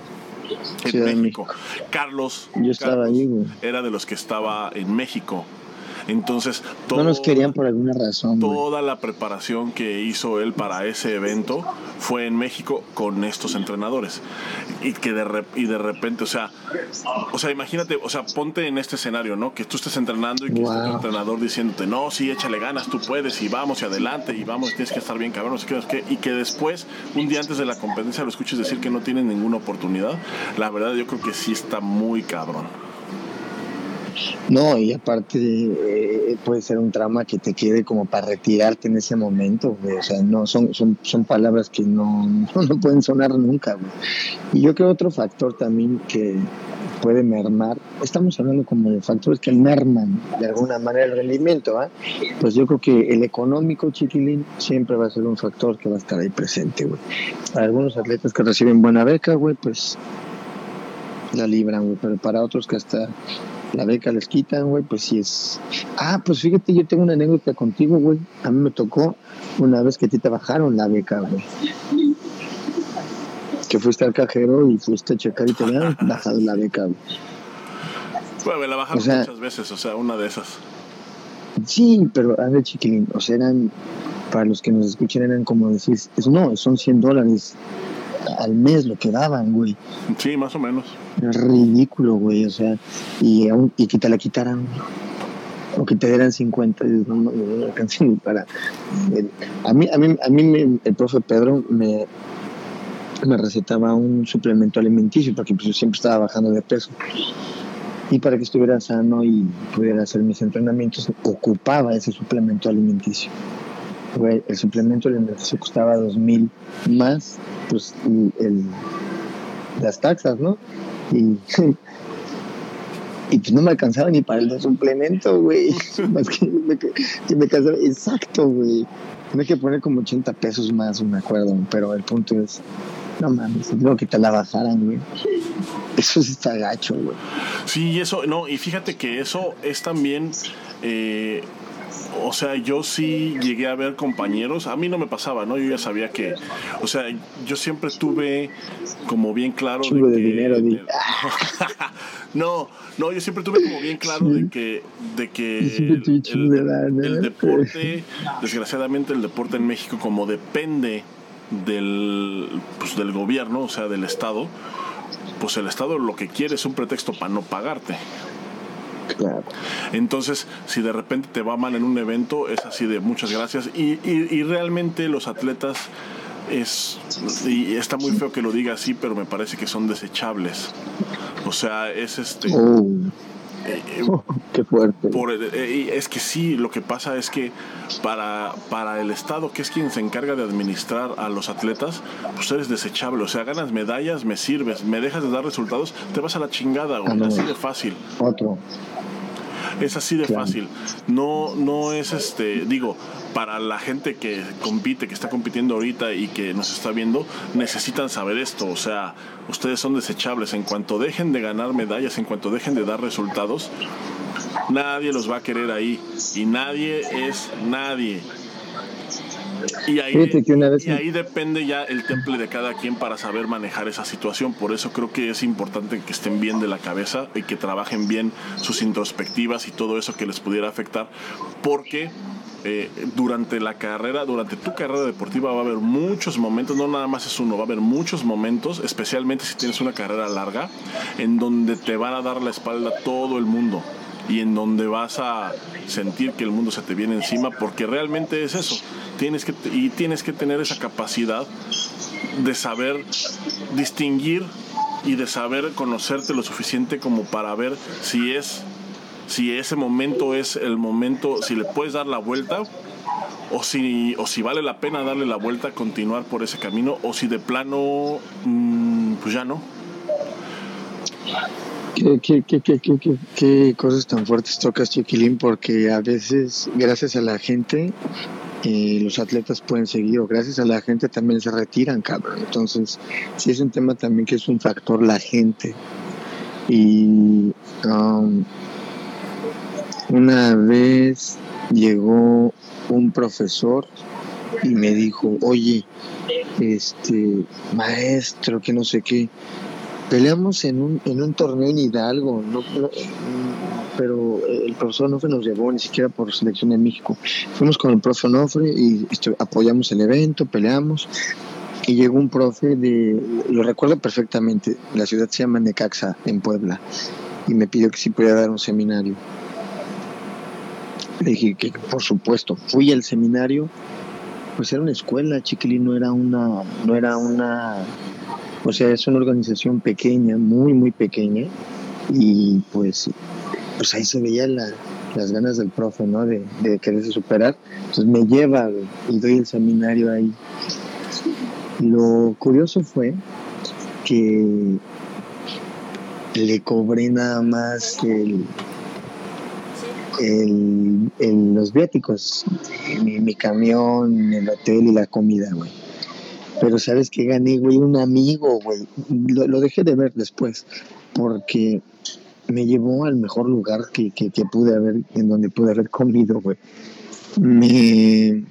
en México. Carlos, Yo estaba ahí, güey. era de los que estaba en México. Entonces, no nos querían por alguna razón. Toda la preparación que hizo él para ese evento fue en México con estos entrenadores. Y que de, y de repente, o sea, o sea, imagínate, o sea, ponte en este escenario, ¿no? Que tú estés entrenando y que esté tu entrenador diciéndote, no, sí, échale ganas, tú puedes, y vamos, y adelante, y vamos, tienes que estar bien, cabrón, no sé qué, y que después, un día antes de la competencia, lo escuches decir que no tienes ninguna oportunidad. La verdad, yo creo que sí está muy cabrón. No, y aparte eh, puede ser un trauma que te quede como para retirarte en ese momento, O sea, no, son, son, son palabras que no, no, pueden sonar nunca, Y yo creo otro factor también que puede mermar, estamos hablando como de factores que merman de alguna manera el rendimiento, ¿ah? Pues yo creo que el económico, chiquilín, siempre va a ser un factor que va a estar ahí presente, güey. Algunos atletas que reciben buena beca, güey, pues la libran, güey, pero para otros que hasta la beca les quitan, güey, pues sí es. Ah, pues fíjate, yo tengo una anécdota contigo, güey. A mí me tocó una vez que a ti te bajaron la beca, güey. Que fuiste al cajero y fuiste a checar y te habían bajado la beca, güey. Bueno, me la bajaron muchas veces, o sea, una de esas. Sí, pero a ver, chiquilín, o sea, eran, para los que nos escuchen, eran como decís, no, son 100 dólares al mes lo que daban, güey. Sí, más o menos. Es ridículo, güey, o sea, y, y que te la quitaran, o que te dieran 50, no, no, no, para... a mí, a mí, a mí el profe Pedro me, me recetaba un suplemento alimenticio, porque pues, yo siempre estaba bajando de peso. Y para que estuviera sano y pudiera hacer mis entrenamientos, ocupaba ese suplemento alimenticio. Güey, el suplemento alimenticio costaba dos mil más, pues, el, las taxas, ¿no? Y, y pues no me alcanzaba ni para el suplemento, güey. Más que me, me alcanzaba, exacto, güey. Tenía que poner como 80 pesos más, me acuerdo, pero el punto es, no mames, luego que te la bajaran, güey. Eso sí está gacho, güey. Sí, eso, no, y fíjate que eso es también, eh, o sea, yo sí llegué a ver compañeros, a mí no me pasaba, ¿no? Yo ya sabía que, o sea, yo siempre tuve como bien claro de, dinero, no, no, yo siempre tuve como bien claro de que, de que el, deporte, desgraciadamente el deporte en México como depende del, pues, del gobierno, o sea, del Estado, pues el Estado lo que quiere es un pretexto para no pagarte. Entonces, si de repente te va mal en un evento, es así de muchas gracias. Y, y, realmente los atletas es y está muy feo que lo diga así, pero me parece que son desechables. O sea, es este. Oh. Eh, oh, qué fuerte. Eh, es que sí, lo que pasa es que para, para el Estado, que es quien se encarga de administrar a los atletas, pues eres desechable. O sea, ganas medallas, me sirves, me dejas de dar resultados, te vas a la chingada, güey. Ah, así de fácil. Otro. Es así de fácil. No, no es este, digo, para la gente que compite, que está compitiendo ahorita y que nos está viendo, necesitan saber esto. O sea, ustedes son desechables. En cuanto dejen de ganar medallas, en cuanto dejen de dar resultados, nadie los va a querer ahí. Y nadie es nadie. Y ahí, y ahí depende ya el temple de cada quien para saber manejar esa situación. Por eso creo que es importante que estén bien de la cabeza y que trabajen bien sus introspectivas y todo eso que les pudiera afectar. Porque eh, durante la carrera, durante tu carrera deportiva va a haber muchos momentos, no nada más es uno, va a haber muchos momentos, especialmente si tienes una carrera larga, en donde te van a dar la espalda todo el mundo y en donde vas a sentir que el mundo se te viene encima, porque realmente es eso. Tienes que, y tienes que tener esa capacidad de saber distinguir y de saber conocerte lo suficiente como para ver si es si ese momento es el momento, si le puedes dar la vuelta o si, o si vale la pena darle la vuelta, continuar por ese camino, o si de plano, mm, pues ya no. ¿Qué, qué, qué, qué, cosas tan fuertes tocas, Chiquilín? Porque a veces, gracias a la gente, eh, los atletas pueden seguir, o gracias a la gente también se retiran, cabrón. Entonces, sí es un tema también que es un factor la gente. Y um, una vez llegó un profesor y me dijo, oye, este, maestro, que no sé qué, peleamos en un, en un torneo en Hidalgo, no, pero el profesor Onofre nos llevó ni siquiera por selección de México. Fuimos con el profe Onofre y apoyamos el evento, peleamos. Y llegó un profe de, lo recuerdo perfectamente, la ciudad se llama Necaxa, en Puebla, y me pidió que si podía dar un seminario. Le dije que por supuesto, fui al seminario, pues era una escuela, Chiquilín, no era una, no era una o sea, es una organización pequeña, muy, muy pequeña, y pues, pues ahí se veía las ganas del profe, ¿no? De, de quererse superar. Entonces me lleva y doy el seminario ahí. Lo curioso fue que le cobré nada más el, el, los viáticos, mi, mi, camión, el hotel y la comida, güey. Pero sabes que gané, güey, un amigo, güey. Lo, dejé de ver después, porque me llevó al mejor lugar que, que, pude haber, en donde pude haber comido, güey. Me,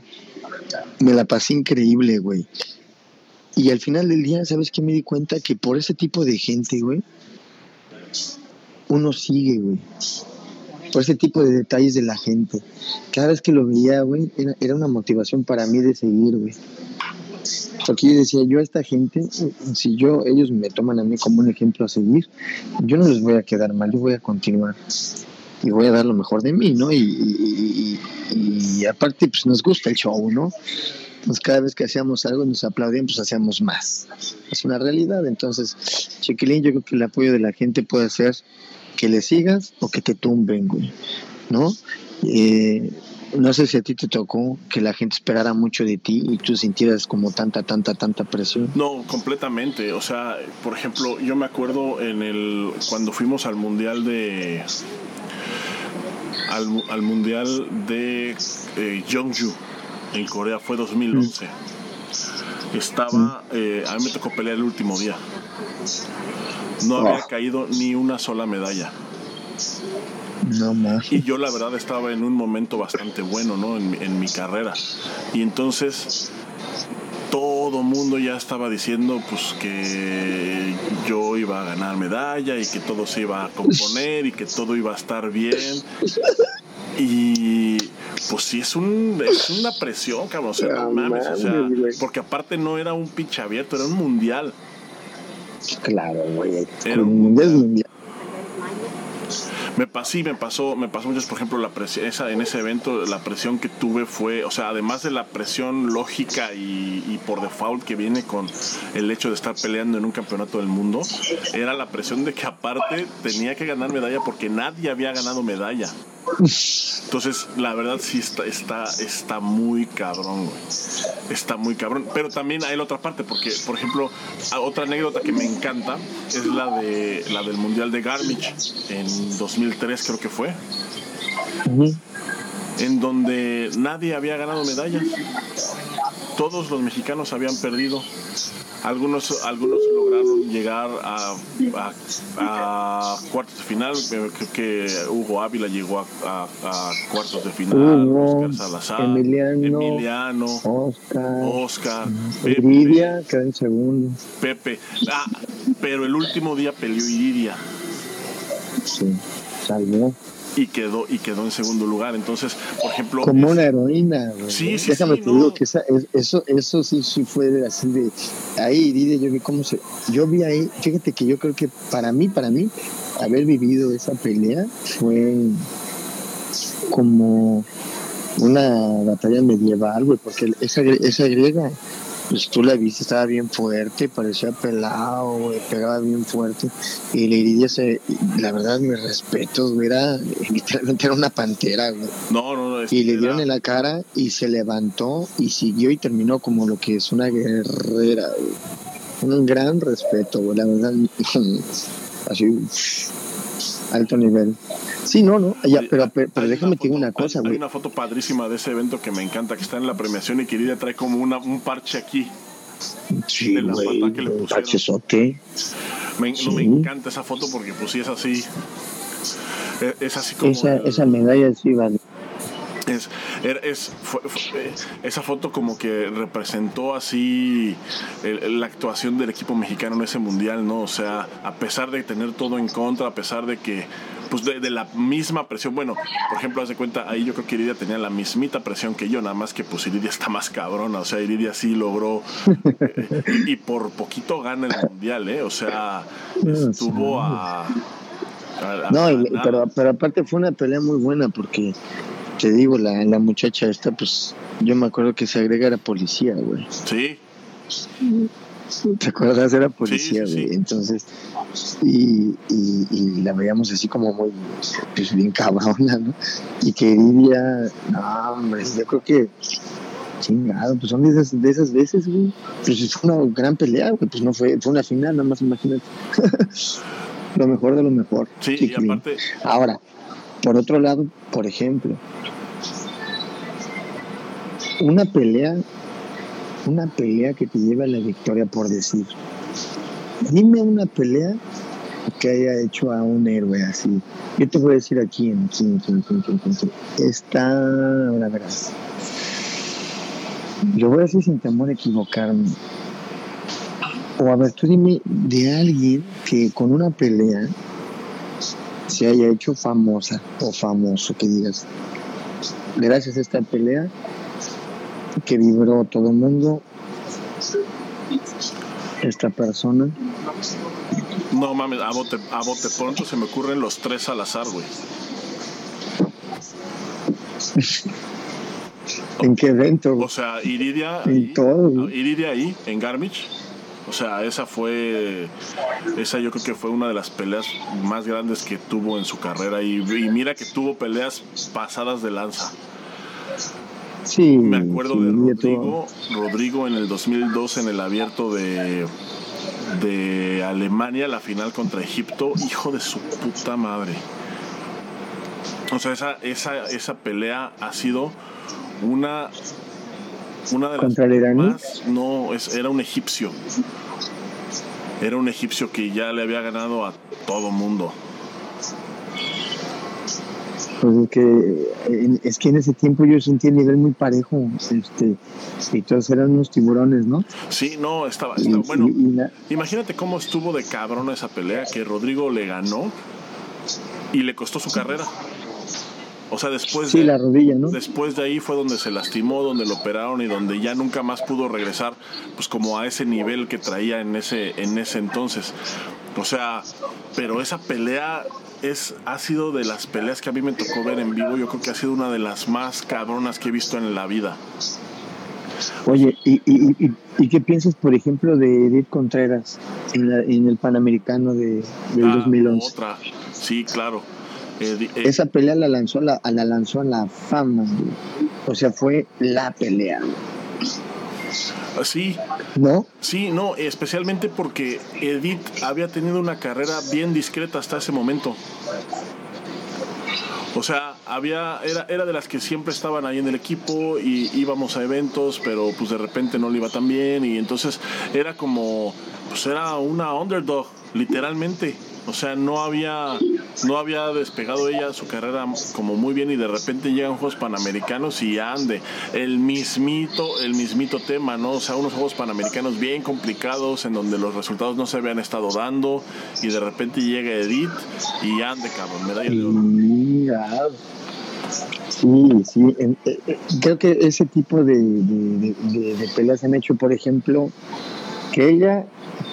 me la pasé increíble, güey. Y al final del día, ¿sabes qué? Me di cuenta que por ese tipo de gente, güey, uno sigue, güey. Por ese tipo de detalles de la gente. Cada vez que lo veía, güey, era, era una motivación para mí de seguir, güey. Porque yo decía, yo a esta gente, si yo, ellos me toman a mí como un ejemplo a seguir, yo no les voy a quedar mal, yo voy a continuar y voy a dar lo mejor de mí, ¿no? Y, aparte, pues nos gusta el show, ¿no? Pues cada vez que hacíamos algo nos aplaudían, pues hacíamos más. Es una realidad. Entonces, Chiquilín, yo creo que el apoyo de la gente puede ser que le sigas o que te tumben, güey, ¿no? Eh, no sé si a ti te tocó que la gente esperara mucho de ti y tú sintieras como tanta, tanta, tanta presión. No, completamente. O sea, por ejemplo, yo me acuerdo en el cuando fuimos al mundial de al, mundial de eh, Jeongju en Corea fue 2011. Estaba, eh, a mí me tocó pelear el último día. No había oh. caído ni una sola medalla No más. Y yo la verdad estaba en un momento bastante bueno, ¿no? En, en mi carrera. Y entonces todo mundo ya estaba diciendo pues que yo iba a ganar medalla y que todo se iba a componer y que todo iba a estar bien. Y pues sí, es, un, es una presión, cabrón. O sea, no mames, o sea, porque aparte no era un pinche abierto, era un mundial. Claro, güey. Era un mundial. Me pasó, sí, me pasó, me pasó mucho, por ejemplo, la presión, en ese evento la presión que tuve fue, o sea, además de la presión lógica y, por default que viene con el hecho de estar peleando en un campeonato del mundo, era la presión de que aparte tenía que ganar medalla porque nadie había ganado medalla. Entonces, la verdad sí está, está, está muy cabrón, güey. Está muy cabrón. Pero también hay la otra parte, porque, por ejemplo, otra anécdota que me encanta es la de la del Mundial de Garmisch en 2003, creo que fue. En donde nadie había ganado medalla. Todos los mexicanos habían perdido. Algunos, algunos lograron llegar a, a, a, cuartos de final. Creo que Hugo Ávila llegó a, a cuartos de final. Hugo, Oscar Salazar, Emiliano, Emiliano Oscar, Oscar Iridia quedó en segundo. Pepe. Ah, pero el último día peleó Iridia. Sí, salvó y quedó y quedó en segundo lugar. Entonces, por ejemplo, como una heroína. Güey. Sí, sí, Déjame sí, te no. digo que esa, eso eso sí sí fue así de ahí Iridia yo vi cómo se yo vi ahí, fíjate que yo creo que para mí para mí haber vivido esa pelea fue como una batalla medieval, güey, porque esa esa griega pues tú la viste, estaba bien fuerte, parecía pelado, güey, pegaba bien fuerte. Y la Iridia, se, la verdad, mi respeto, güey, era, literalmente era una pantera, güey. No, no, no. Y le dieron en la cara y se levantó y siguió y terminó como lo que es una guerrera, güey. Un gran respeto, güey, la verdad, así, alto nivel. Sí, no, no, ya, pero, pero, pero déjame te digo una cosa, güey. Hay una foto padrísima de ese evento que me encanta, que está en la premiación y que Iridia trae como una, un parche aquí. Sí, güey, un parchezote. Me, sí. no, me encanta esa foto porque pues sí es así. Es, es así como... Esa, esa medalla sí vale. Es, es, fue, fue, esa foto como que representó así el, la actuación del equipo mexicano en ese mundial, ¿no? O sea, a pesar de tener todo en contra, a pesar de que, pues de, de la misma presión, bueno, por ejemplo, haz de cuenta, ahí yo creo que Iridia tenía la mismita presión que yo, nada más que pues Iridia está más cabrona, o sea, Iridia sí logró, eh, y, y, por poquito gana el mundial, ¿eh? O sea, estuvo a... a, a no, pero, pero aparte fue una pelea muy buena porque te digo, la, la muchacha esta, pues yo me acuerdo que se agrega era policía, güey. Sí. ¿Te acuerdas? Era policía, sí, güey. sí. Entonces, y, y, y, la veíamos así como muy, pues bien cabrona, ¿no? Y que diría, no, hombre, yo creo que, chingado, pues son de esas, de esas veces, güey. Pues fue una gran pelea, güey, pues no fue, fue una final, nada más imagínate. lo mejor de lo mejor. Sí, y aparte. Ahora, por otro lado, por ejemplo, una pelea, una pelea que te lleva a la victoria, por decir. Dime una pelea que haya hecho a un héroe así. Yo te voy a decir aquí en quién, quién, quién, quién, quién. Está, ahora verás. Yo voy a decir sin temor a equivocarme. O a ver, tú dime de alguien que con una pelea se haya hecho famosa o famoso, que digas, gracias a esta pelea que vibró todo el mundo, esta persona. No mames, a bote, a bote pronto se me ocurren los tres al azar, güey. ¿En qué evento? O sea, Iridia. En ahí, todo. Iridia ahí, en Garmisch. O sea, esa fue, esa yo creo que fue una de las peleas más grandes que tuvo en su carrera y, y mira que tuvo peleas pasadas de lanza. Sí, Me acuerdo sí, de Rodrigo, Rodrigo en el 2002 en el abierto de, de Alemania, la final contra Egipto, hijo de su puta madre. O sea, esa, esa, esa pelea ha sido una, una de las ¿Contra el iraní? más. No, es, era un egipcio. Era un egipcio que ya le había ganado a todo mundo. Pues es que, es que en ese tiempo yo sentí el nivel muy parejo, este, y todos eran unos tiburones, ¿no? Sí, no, estaba, bueno, imagínate cómo estuvo de cabrón esa pelea, que Rodrigo le ganó y le costó su carrera. O sea, después de, la rodilla, ¿no? Después de ahí fue donde se lastimó, donde lo operaron y donde ya nunca más pudo regresar, pues como a ese nivel que traía en ese, en ese entonces. O sea, pero esa pelea es, ha sido de las peleas que a mí me tocó ver en vivo. Yo creo que ha sido una de las más cabronas que he visto en la vida. Oye, ¿y, y, y, qué piensas, por ejemplo, de Edith Contreras en, en el Panamericano de, del 2011? Ah, otra, sí, claro. Eh, Esa pelea la lanzó, la, la lanzó a la fama. O sea, fue la pelea. Ah, sí. ¿No? Sí, no, especialmente porque Edith había tenido una carrera bien discreta hasta ese momento. O sea, había, era, era de las que siempre estaban ahí en el equipo y íbamos a eventos, pero pues de repente no le iba tan bien y entonces era como, pues era una underdog, literalmente. O sea, no había, no había despegado ella su carrera como muy bien y de repente llegan Juegos Panamericanos y ande el mismito, el mismito tema, ¿no? O sea, unos Juegos Panamericanos bien complicados en donde los resultados no se habían estado dando y de repente llega Edith y ande, cabrón, medalla de oro. Sí, sí, eh, eh, creo que ese tipo de, de, de, de peleas han hecho, por ejemplo, que ella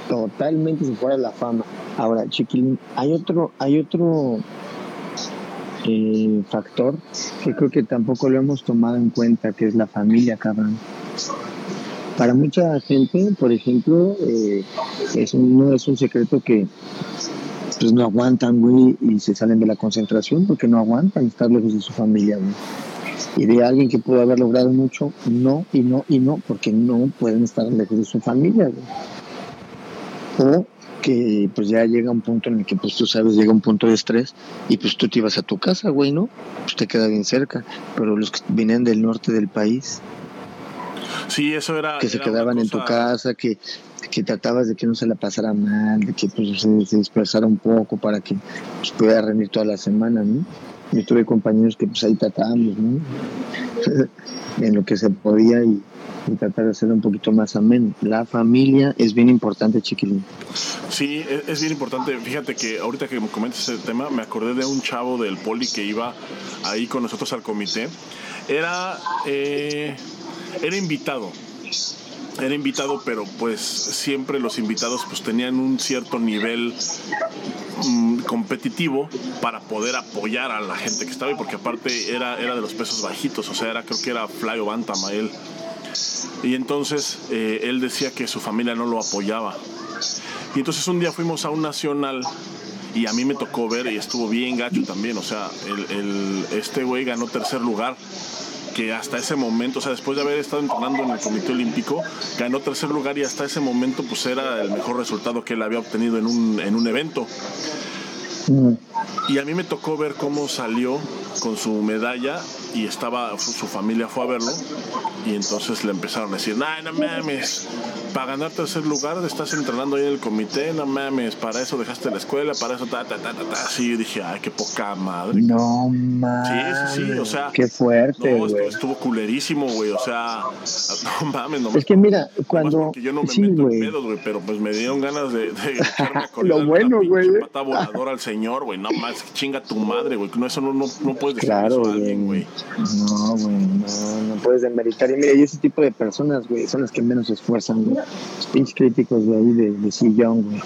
totalmente se fuera la fama. Ahora, Chiquilín, hay otro, hay otro eh, factor que creo que tampoco lo hemos tomado en cuenta, que es la familia, cabrón. Para mucha gente, por ejemplo, eh, es no es un secreto que pues no aguantan, güey, y se salen de la concentración porque no aguantan estar lejos de su familia, güey. Y de alguien que pudo haber logrado mucho, no, y no, y no, porque no pueden estar lejos de su familia, o que pues ya llega un punto en el que pues tú sabes, llega un punto de estrés y pues tú te ibas a tu casa, güey, ¿no? Pues te queda bien cerca, pero los que vienen del norte del país. Sí, eso era... Que se quedaban en tu casa, que, que tratabas de que no se la pasara mal, de que pues se, se dispersara un poco para que pues, pudiera rendir toda la semana, ¿no? Yo tuve compañeros que pues ahí tratábamos, ¿no? en lo que se podía y y tratar de hacerlo un poquito más ameno. La familia es bien importante, chiquilín. Sí, e-, es, bien importante. Fíjate que ahorita que me comentas ese tema, me acordé de un chavo del poli que iba ahí con nosotros al comité. Era, eh, era invitado era invitado, pero pues siempre los invitados pues tenían un cierto nivel mm, competitivo para poder apoyar a la gente que estaba ahí, porque aparte era, era de los pesos bajitos, o sea, era creo que era Fly o Bantama él. Y entonces eh, él decía que su familia no lo apoyaba. Y entonces un día fuimos a un nacional y a mí me tocó ver y estuvo bien gacho también. O sea, el, este güey ganó tercer lugar que hasta ese momento, o sea, después de haber estado entrenando en el Comité Olímpico, ganó tercer lugar y hasta ese momento pues era el mejor resultado que él había obtenido en un, en un evento. Mm. Y a mí me tocó ver cómo salió con su medalla y estaba, su familia fue a verlo y entonces le empezaron a decir, no mames, para ganar tercer lugar estás entrenando ahí en el comité, no mames, para eso dejaste la escuela, para eso, ta, ta, ta, ta, ta. Sí, dije, ay, qué poca madre. No mames. Sí, sí, sí, o sea. Qué fuerte, no, estuvo, culerísimo, güey, o sea, no mames, no Es que mira, cuando. yo no me sí, meto en pedos, güey, pero pues me dieron ganas de, de a Lo bueno, güey. pata voladora al señor, güey, no más, chinga tu madre, güey, no, eso no, no, no puedes decir claro, eso a alguien, güey. No, güey, no, no puedes demeritar. Y mira, y ese tipo de personas, güey, son las que menos se esfuerzan, güey. Los pinches críticos de ahí de, de sillón, güey.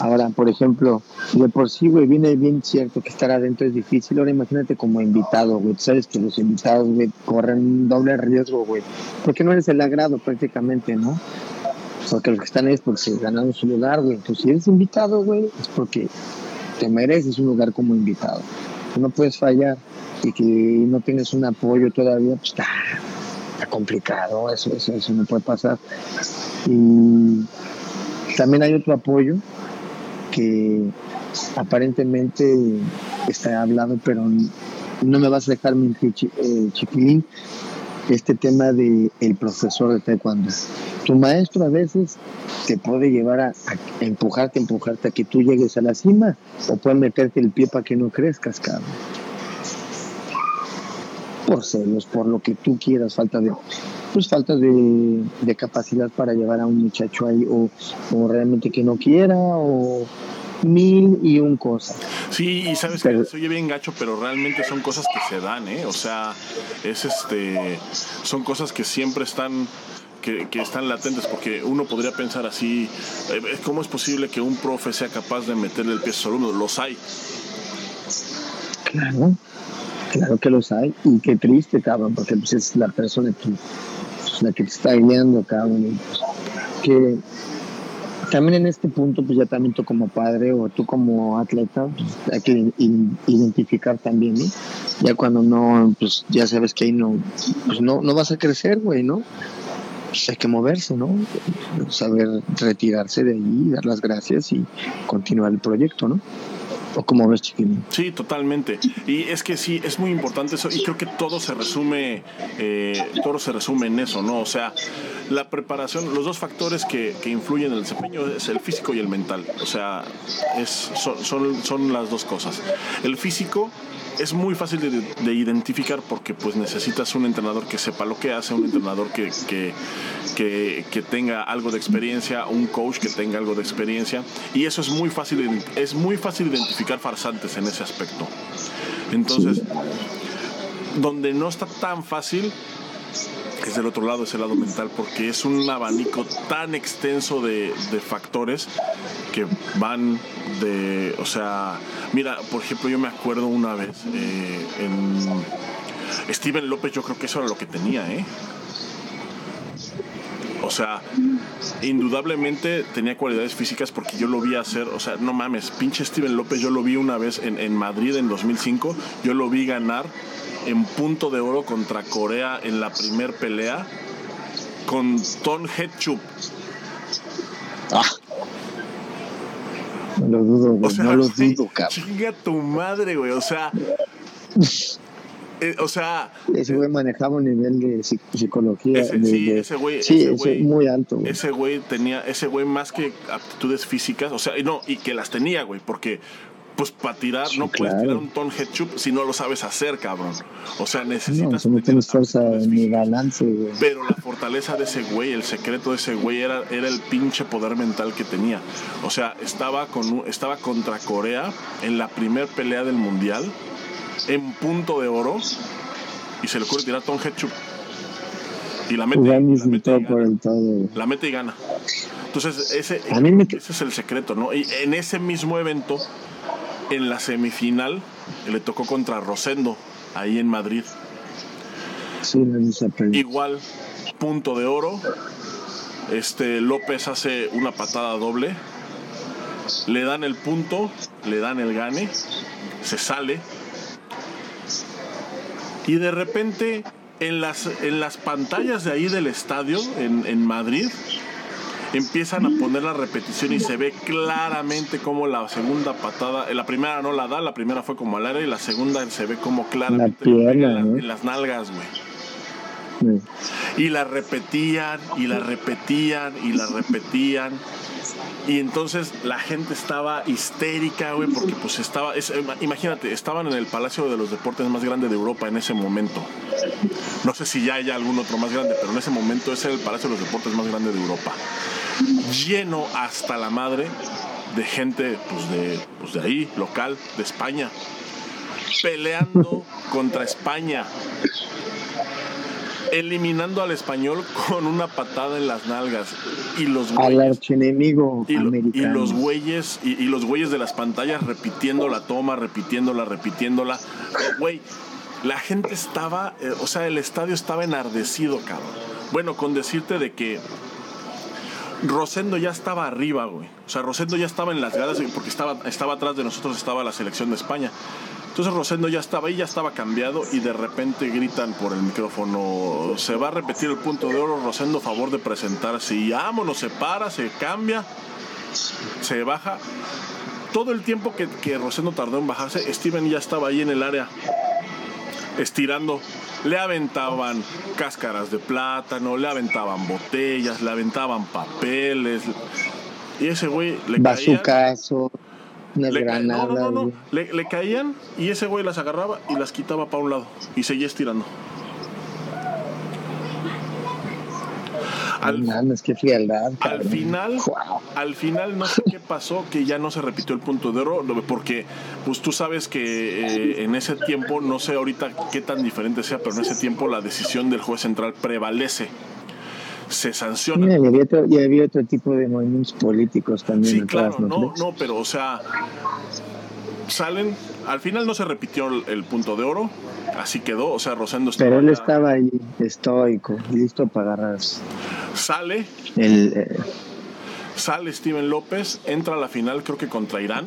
Ahora, por ejemplo, de por sí, güey, viene bien cierto que estar adentro es difícil. Ahora imagínate como invitado, güey. Sabes que los invitados, güey, corren doble riesgo, güey. Porque no eres el agrado prácticamente, ¿no? Porque los que están ahí es porque se ganaron su lugar, güey. Entonces, si eres invitado, güey, es porque te mereces un lugar como invitado. No puedes fallar y que no tienes un apoyo todavía, pues está, complicado, eso, eso, eso no puede pasar. Y también hay otro apoyo que aparentemente está hablado, pero no me vas a dejar mentir, eh, chiquilín, este tema de profesor de taekwondo. Tu maestro a veces te puede llevar a, a, empujarte, empujarte a que tú llegues a la cima o puede meterte el pie para que no crezcas, cabrón. Por celos, por lo que tú quieras, falta de pues falta de, capacidad para llevar a un muchacho ahí o, o realmente que no quiera o mil y un cosas. Sí, y sabes que soy bien gacho, pero realmente son cosas que se dan, ¿eh? O sea, es este, son cosas que siempre están que, que, están latentes, porque uno podría pensar así, eh, ¿cómo es posible que un profe sea capaz de meterle el pie a alumnos? Los hay. Claro, claro que los hay, y qué triste, cabrón, porque pues es la persona que, pues, la que te está guiando, cabrón, que también en este punto, pues ya también tú como padre o tú como atleta, pues hay que identificar también, ¿no? Ya cuando no, pues ya sabes que ahí no, pues no, no vas a crecer, güey, ¿no? Pues hay que moverse, ¿no? Saber retirarse de ahí, dar las gracias y continuar el proyecto, ¿no? ¿O cómo ves, chiquilín? Sí, totalmente. Y es que sí, es muy importante eso. Y creo que todo se resume, eh, todo se resume en eso, ¿no? O sea, la preparación, los dos factores que, que, influyen en el desempeño es el físico y el mental. O sea, es, son, son, son las dos cosas. El físico es muy fácil de, identificar porque pues necesitas un entrenador que sepa lo que hace, un entrenador que, que, que, tenga algo de experiencia, un coach que tenga algo de experiencia y eso es muy fácil, es muy fácil identificar farsantes en ese aspecto. Entonces, donde no está tan fácil es del otro lado, es el lado mental, porque es un abanico tan extenso de, de factores que van de, o sea, mira, por ejemplo, yo me acuerdo una vez eh, en Steven López, yo creo que eso era lo que tenía, ¿eh? O sea, indudablemente tenía cualidades físicas porque yo lo vi hacer, o sea, no mames, pinche Steven López, yo lo vi una vez en, en Madrid en 2005, yo lo vi ganar en punto de oro contra Corea en la primer pelea con Ton Hetchup. Ah. No lo dudo, güey. no lo dudo, cabrón. Chinga tu madre, güey. O sea. Eh, o sea. Ese güey manejaba un nivel de psicología. sí, ese güey. Sí, ese güey, muy alto. Güey. Ese güey tenía. Ese güey más que aptitudes físicas. O sea, no, y que las tenía, güey. Porque pues para tirar, no puedes tirar un ton head chup si no lo sabes hacer, cabrón. O sea, necesitas. No, no tienes fuerza ni balance, güey. Pero la fortaleza de ese güey, el secreto de ese güey era, era el pinche poder mental que tenía. O sea, estaba, con, estaba contra Corea en la primer pelea del mundial, en punto de oro, y se le ocurre tirar ton head chup. Y la mete, la mete, y gana. la mete y gana. Entonces, ese, ese es el secreto, ¿no? Y en ese mismo evento en la semifinal le tocó contra Rosendo, ahí en Madrid. Igual, punto de oro. Este López hace una patada doble. Le dan el punto, le dan el gane, se sale. Y de repente en las, en las pantallas de ahí del estadio, en, en Madrid, empiezan a poner la repetición y se ve claramente como la segunda patada, la primera no la da, la primera fue como al aire y la segunda se ve como claramente en, las nalgas, güey. Y la repetían y la repetían y la repetían. Y entonces la gente estaba histérica, güey, porque pues estaba, imagínate, estaban en el Palacio de los Deportes más grande de Europa en ese momento. No sé si ya hay algún otro más grande, pero en ese momento ese era el Palacio de los Deportes más grande de Europa lleno hasta la madre de gente pues de, pues de ahí, local, de España, peleando contra España, eliminando al español con una patada en las nalgas y los al archienemigo y, y los güeyes y, los güeyes de las pantallas repitiendo la toma, repitiéndola, repitiéndola, güey. La gente estaba, eh, o sea, el estadio estaba enardecido, cabrón. Bueno, con decirte de que Rosendo ya estaba arriba, güey. O sea, Rosendo ya estaba en las gradas porque estaba, estaba atrás de nosotros, estaba la selección de España. Entonces Rosendo ya estaba ahí, ya estaba cambiado y de repente gritan por el micrófono, se va a repetir el punto de oro, Rosendo, favor de presentarse. Y vámonos, se para, se cambia, se baja. Todo el tiempo que, que Rosendo tardó en bajarse, Steven ya estaba ahí en el área, estirando le aventaban cáscaras de plátano, le aventaban botellas, le aventaban papeles. Y ese güey le caía. unas Le, ca- no, no, no, le caían y ese güey las agarraba y las quitaba para un lado y seguía estirando. Al, mames, qué frialdad. al final, al final no sé qué pasó, que ya no se repitió el punto de oro, porque pues tú sabes que eh, en ese tiempo, no sé ahorita qué tan diferente sea, pero en ese tiempo la decisión del juez central prevalece. Se sanciona. Mira, y había, otro, y había otro tipo de movimientos políticos también Sí, claro, no, no, pero o sea, salen, al final no se repitió el, el punto de oro, así quedó, o sea, Rosendo estaba Pero él estaba ahí, estoico, listo para agarrar sale, el... eh, sale Steven López, entra a la final creo que contra Irán.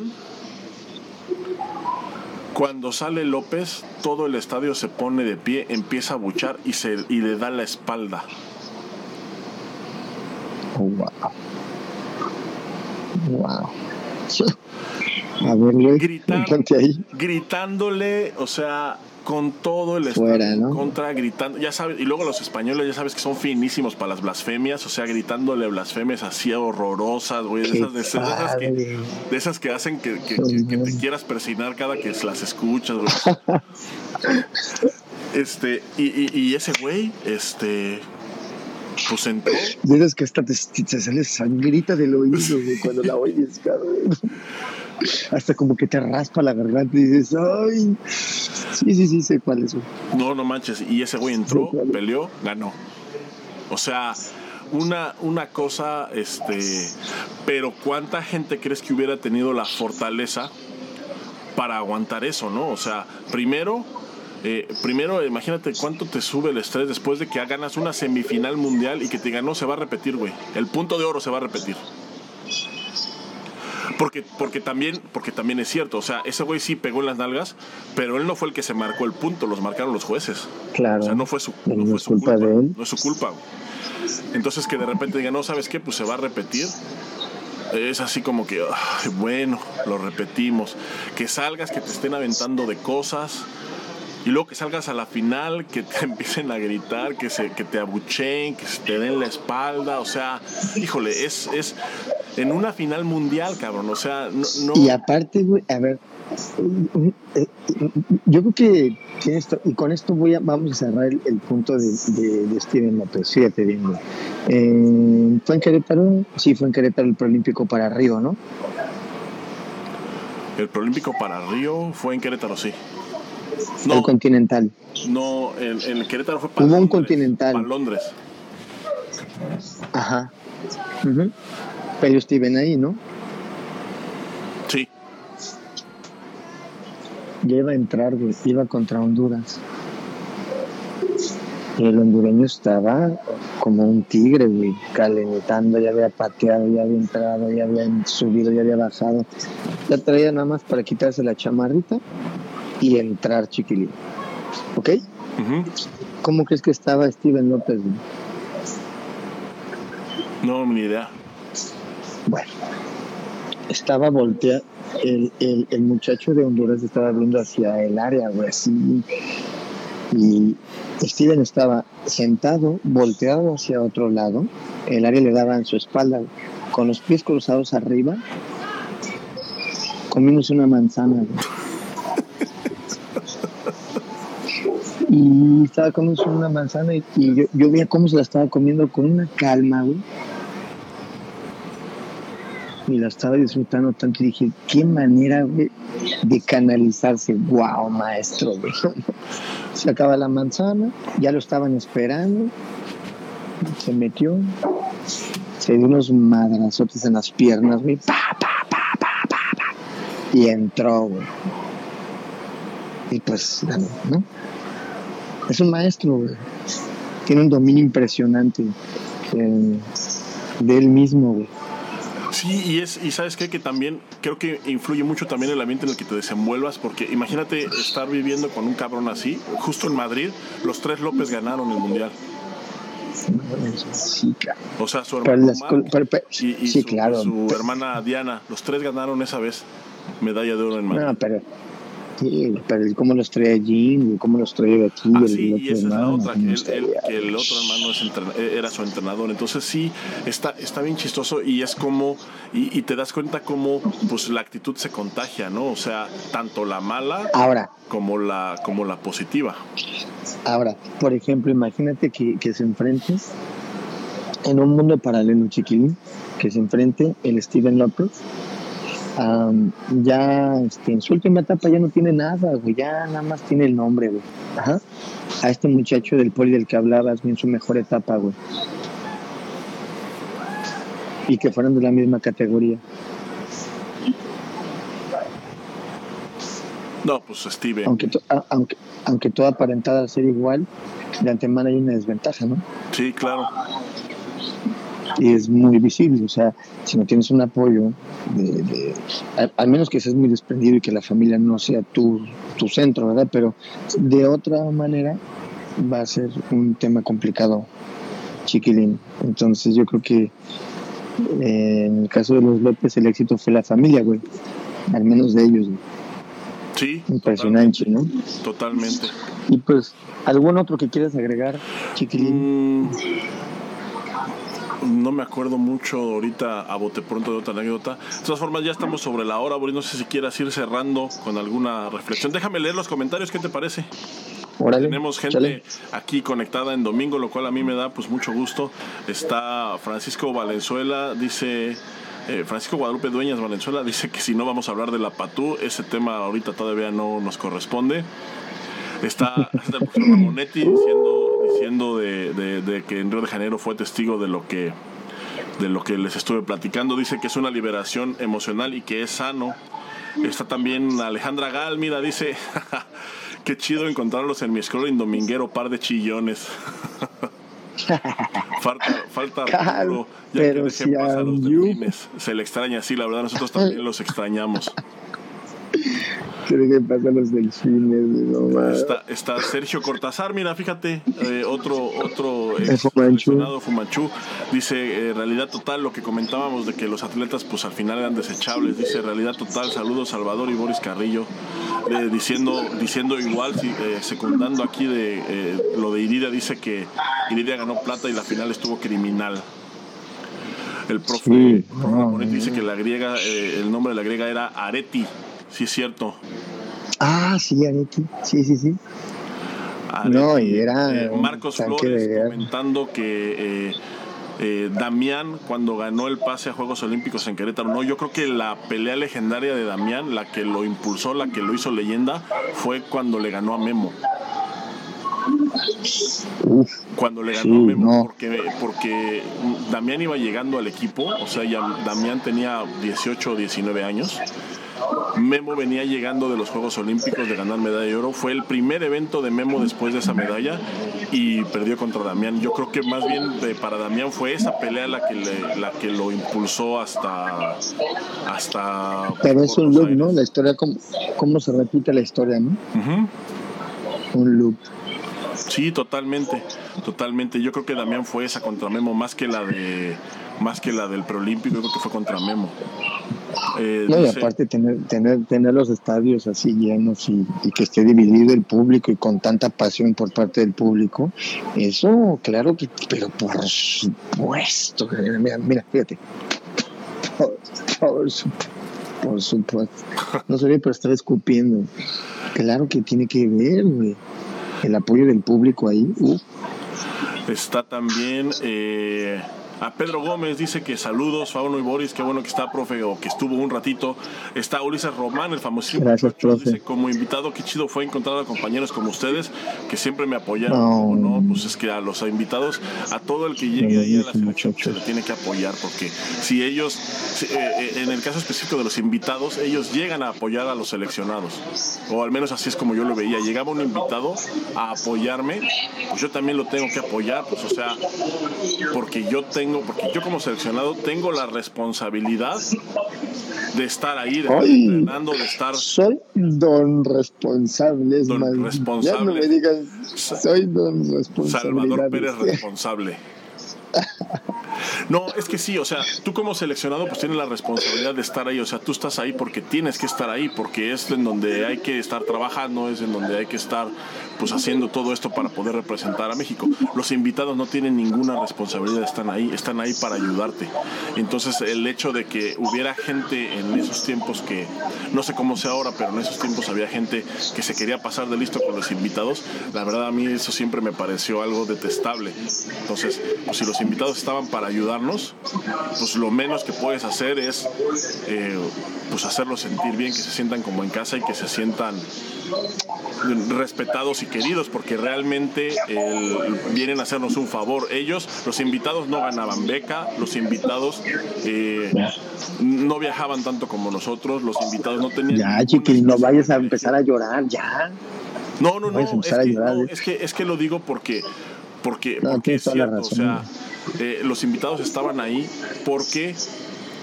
Cuando sale López, todo el estadio se pone de pie, empieza a buchar y, se, y le da la espalda. oh, wow. Wow. A ver, güey, Gritar. ponte ahí. gritándole, o sea, con todo el Fuera, contra gritando, ya sabes, y luego los españoles ya sabes que son finísimos para las blasfemias, o sea, gritándole blasfemias así horrorosas, güey, de esas, de, esas- que, de esas que hacen que, que- que- que te quieras persinar cada que las escuchas, güey. Este, y, y- y ese güey, este, pues entró, esas que hasta te, te sale sangrita del oído, güey, cuando la oyes, cabrón. Hasta como que te raspa la garganta y dices, ay. Sí, sí, sí, sé cuál es. no, no manches, y ese güey entró, peleó, ganó. O sea, una, una cosa, este, pero ¿cuánta gente crees que hubiera tenido la fortaleza para aguantar eso, no? O sea, primero, eh, primero imagínate cuánto te sube el estrés después de que ganas una semifinal mundial y que te ganó, se va a repetir, güey. El punto de oro se va a repetir. Porque, porque, también, porque también es cierto, o sea, ese güey sí pegó en las nalgas, pero él no fue el que se marcó el punto, los marcaron los jueces. Claro. O sea, no fue su, No fue su culpa culpa. de él. No es su culpa. Entonces que de repente diga, no, ¿sabes qué? Pues se va a repetir. Es así como que, ay, bueno, lo repetimos. Que salgas, que te estén aventando de cosas. Y luego que salgas a la final, que te empiecen a gritar, que, se, que te abucheen, que se te den la espalda. O sea, híjole, es, es en una final mundial, cabrón. O sea, no... no- Y aparte, güey, a ver, yo creo que esto, y con esto voy a, vamos a cerrar el, el punto de, de, de Steven López. Fíjate bien, güey. Eh, ¿Fue en Querétaro? Sí, fue en Querétaro el Prolímpico para Río, ¿no? el Prolímpico para Río fue en Querétaro, sí. El No, Continental. no, el, el Querétaro fue para Hubo un Londres, Continental. Para Londres. Ajá. Ujú. Pero Steven ahí, ¿no? Sí. Ya iba a entrar, güey. Iba contra Honduras. Y el hondureño estaba como un tigre, güey, calentando, ya había pateado, ya había entrado, ya había subido, ya había bajado. Ya traía nada más para quitarse la chamarrita y entrar chiquilín. ¿Ok? Ujú. ¿Cómo crees que estaba Steven López? güey? No, ni idea. Bueno, estaba volteado. El, el, muchacho de Honduras estaba viendo hacia el área, güey, así. Y Steven estaba sentado, volteado hacia otro lado. El área le daba en su espalda, con los pies cruzados arriba, comiéndose una manzana. güey. Y estaba comiéndose una manzana y, y yo, yo veía cómo se la estaba comiendo con una calma, güey y la estaba disfrutando tanto y dije, qué manera güey, de canalizarse, wow, maestro, güey. Se acaba la manzana, ya lo estaban esperando, se metió, se dio unos madrazotes en las piernas, güey, pa, pa, pa, pa, pa, pa, y entró, güey. Y pues, ¿no? Es un maestro, güey. Tiene un dominio impresionante eh, de él mismo, güey. Sí, y es y sabes qué que también creo que influye mucho también el ambiente en el que te desenvuelvas porque imagínate estar viviendo con un cabrón así, justo en Madrid, los tres López ganaron el mundial. Sí, claro. O sea, su y, y sí, su, claro. su hermana Diana, los tres ganaron esa vez medalla de oro en Madrid. No, pero, Sí, pero cómo los trae allí, cómo los trae de aquí. Ah, sí, y esa es la otra, que, el otro hermano era su entrenador. Entonces sí, está, está bien chistoso y es como, y, te das cuenta cómo pues la actitud se contagia, ¿no? O sea, tanto la mala ahora, como, la, como la positiva. Ahora, por ejemplo, imagínate que, que se enfrentes en un mundo paralelo, chiquilín, que se enfrente el Steven López ya este, en su última etapa ya no tiene nada, güey, ya nada más tiene el nombre, güey. Ajá. A este muchacho del poli del que hablabas, en su mejor etapa, güey. Y que fueran de la misma categoría. No, pues Steven. Aunque, aunque, aunque todo aparentaba ser igual, de antemano hay una desventaja, ¿no? Sí, claro es muy visible. O sea, si no tienes un apoyo, de, al, menos que seas muy desprendido y que la familia no sea tu, tu centro, ¿verdad? Pero de otra manera va a ser un tema complicado, chiquilín. Entonces yo creo que eh, en el caso de los López el éxito fue la familia, güey. Al menos de ellos, Sí. Impresionante, ¿no? Totalmente. Y pues, ¿algún otro que quieras agregar, chiquilín? Mm, no me acuerdo mucho ahorita a bote pronto de otra anécdota. De todas formas, ya estamos sobre la hora, Boris. No sé si quieras ir cerrando con alguna reflexión. Déjame leer los comentarios, ¿qué te parece? Tenemos gente aquí conectada en domingo, lo cual a mí me da pues mucho gusto. Está Francisco Valenzuela, dice eh, Francisco Guadalupe Dueñas Valenzuela, dice que si no vamos a hablar de la Patú, ese tema ahorita todavía no nos corresponde. Está, está el profesor Ramonetti diciendo diciendo de, que en Río de Janeiro fue testigo de lo que de lo que les estuve platicando. Dice que es una liberación emocional y que es sano. Está también Alejandra Gal, mira, dice, qué chido encontrarlos en mi scrolling dominguero, par de chillones. falta, falta ya pero que si los Se le extraña, sí, la verdad, nosotros también los extrañamos. que pasar los delfines, está, está Sergio Cortázar, mira, fíjate, eh, otro, otro Fumanchu. dice, eh, realidad total, lo que comentábamos de que los atletas pues al final eran desechables, dice, realidad total, saludos Salvador y Boris Carrillo, eh, diciendo, diciendo igual, secundando aquí de lo de Iridia, dice que Iridia ganó plata y la final estuvo criminal. El profe, dice que la griega, el nombre de la griega era Areti, sí es cierto. Ah, sí, Areti. Sí, sí, sí. no, y era. Eh, Marcos Flores comentando que. Eh, eh, Damián cuando ganó el pase a Juegos Olímpicos en Querétaro. No, yo creo que la pelea legendaria de Damián, la que lo impulsó, la que lo hizo leyenda, fue cuando le ganó a Memo. cuando le ganó a Memo, porque, porque Damián iba llegando al equipo, o sea, ya Damián tenía 18 o 19 años Memo venía llegando de los Juegos Olímpicos de ganar medalla de oro. Fue el primer evento de Memo después de esa medalla y perdió contra Damián. Yo creo que más bien para Damián fue esa pelea la que, la que lo impulsó hasta... hasta Pero es un loop, ¿no? La historia, cómo, cómo se repite la historia, ¿no? Un loop. Sí, totalmente, totalmente. Yo creo que Damián fue esa contra Memo más que la de más que la del preolímpico, creo que fue contra Memo. Eh, no, y aparte tener, tener, tener los estadios así llenos y, que esté dividido el público y con tanta pasión por parte del público, eso, claro que, pero por supuesto, mira, mira fíjate, por, supuesto, no se ve, pero estar escupiendo, claro que tiene que ver, el apoyo del público ahí. Está también... Eh a Pedro Gómez dice que saludos, Fauno y Boris, qué bueno que está, profe, o que estuvo un ratito. Está Ulises Román, el famosísimo. Gracias, profe. Dice, como invitado, qué chido fue encontrar a compañeros como ustedes que siempre me apoyaron. No. Pues es que a los invitados, a todo el que llegue ahí a la selección, se le tiene que apoyar, porque si ellos, eh, eh, en el caso específico de los invitados, ellos llegan a apoyar a los seleccionados. O al menos así es como yo lo veía. Llegaba un invitado a apoyarme, pues yo también lo tengo que apoyar, pues o sea, porque yo tengo porque yo como seleccionado tengo la responsabilidad de estar ahí, de estar entrenando, de estar. Soy don responsable, don responsable. Ya no me digas, soy don responsable. Salvador Pérez responsable. No, es que sí, o sea, tú como seleccionado pues tienes la responsabilidad de estar ahí, o sea, tú estás ahí porque tienes que estar ahí, porque es en donde hay que estar trabajando, es en donde hay que estar pues haciendo todo esto para poder representar a México. Los invitados no tienen ninguna responsabilidad, están ahí, están ahí para ayudarte. Entonces el hecho de que hubiera gente en esos tiempos que, no sé cómo sea ahora, pero en esos tiempos había gente que se quería pasar de listo con los invitados, la verdad a mí eso siempre me pareció algo detestable. Entonces, pues, si los invitados estaban para ayudarnos, pues lo menos que puedes hacer es eh, pues hacerlos sentir bien, que se sientan como en casa y que se sientan respetados y queridos, porque realmente vienen a hacernos un favor. Ellos, los invitados no ganaban beca, los invitados eh, no viajaban tanto como nosotros, los invitados no tenían... Ya, chiquis, no vayas a empezar a llorar, ya. No, no, no, es, que, no ¿eh? es, que, es que lo digo porque porque, porque es cierto, o sea, eh, los invitados estaban ahí porque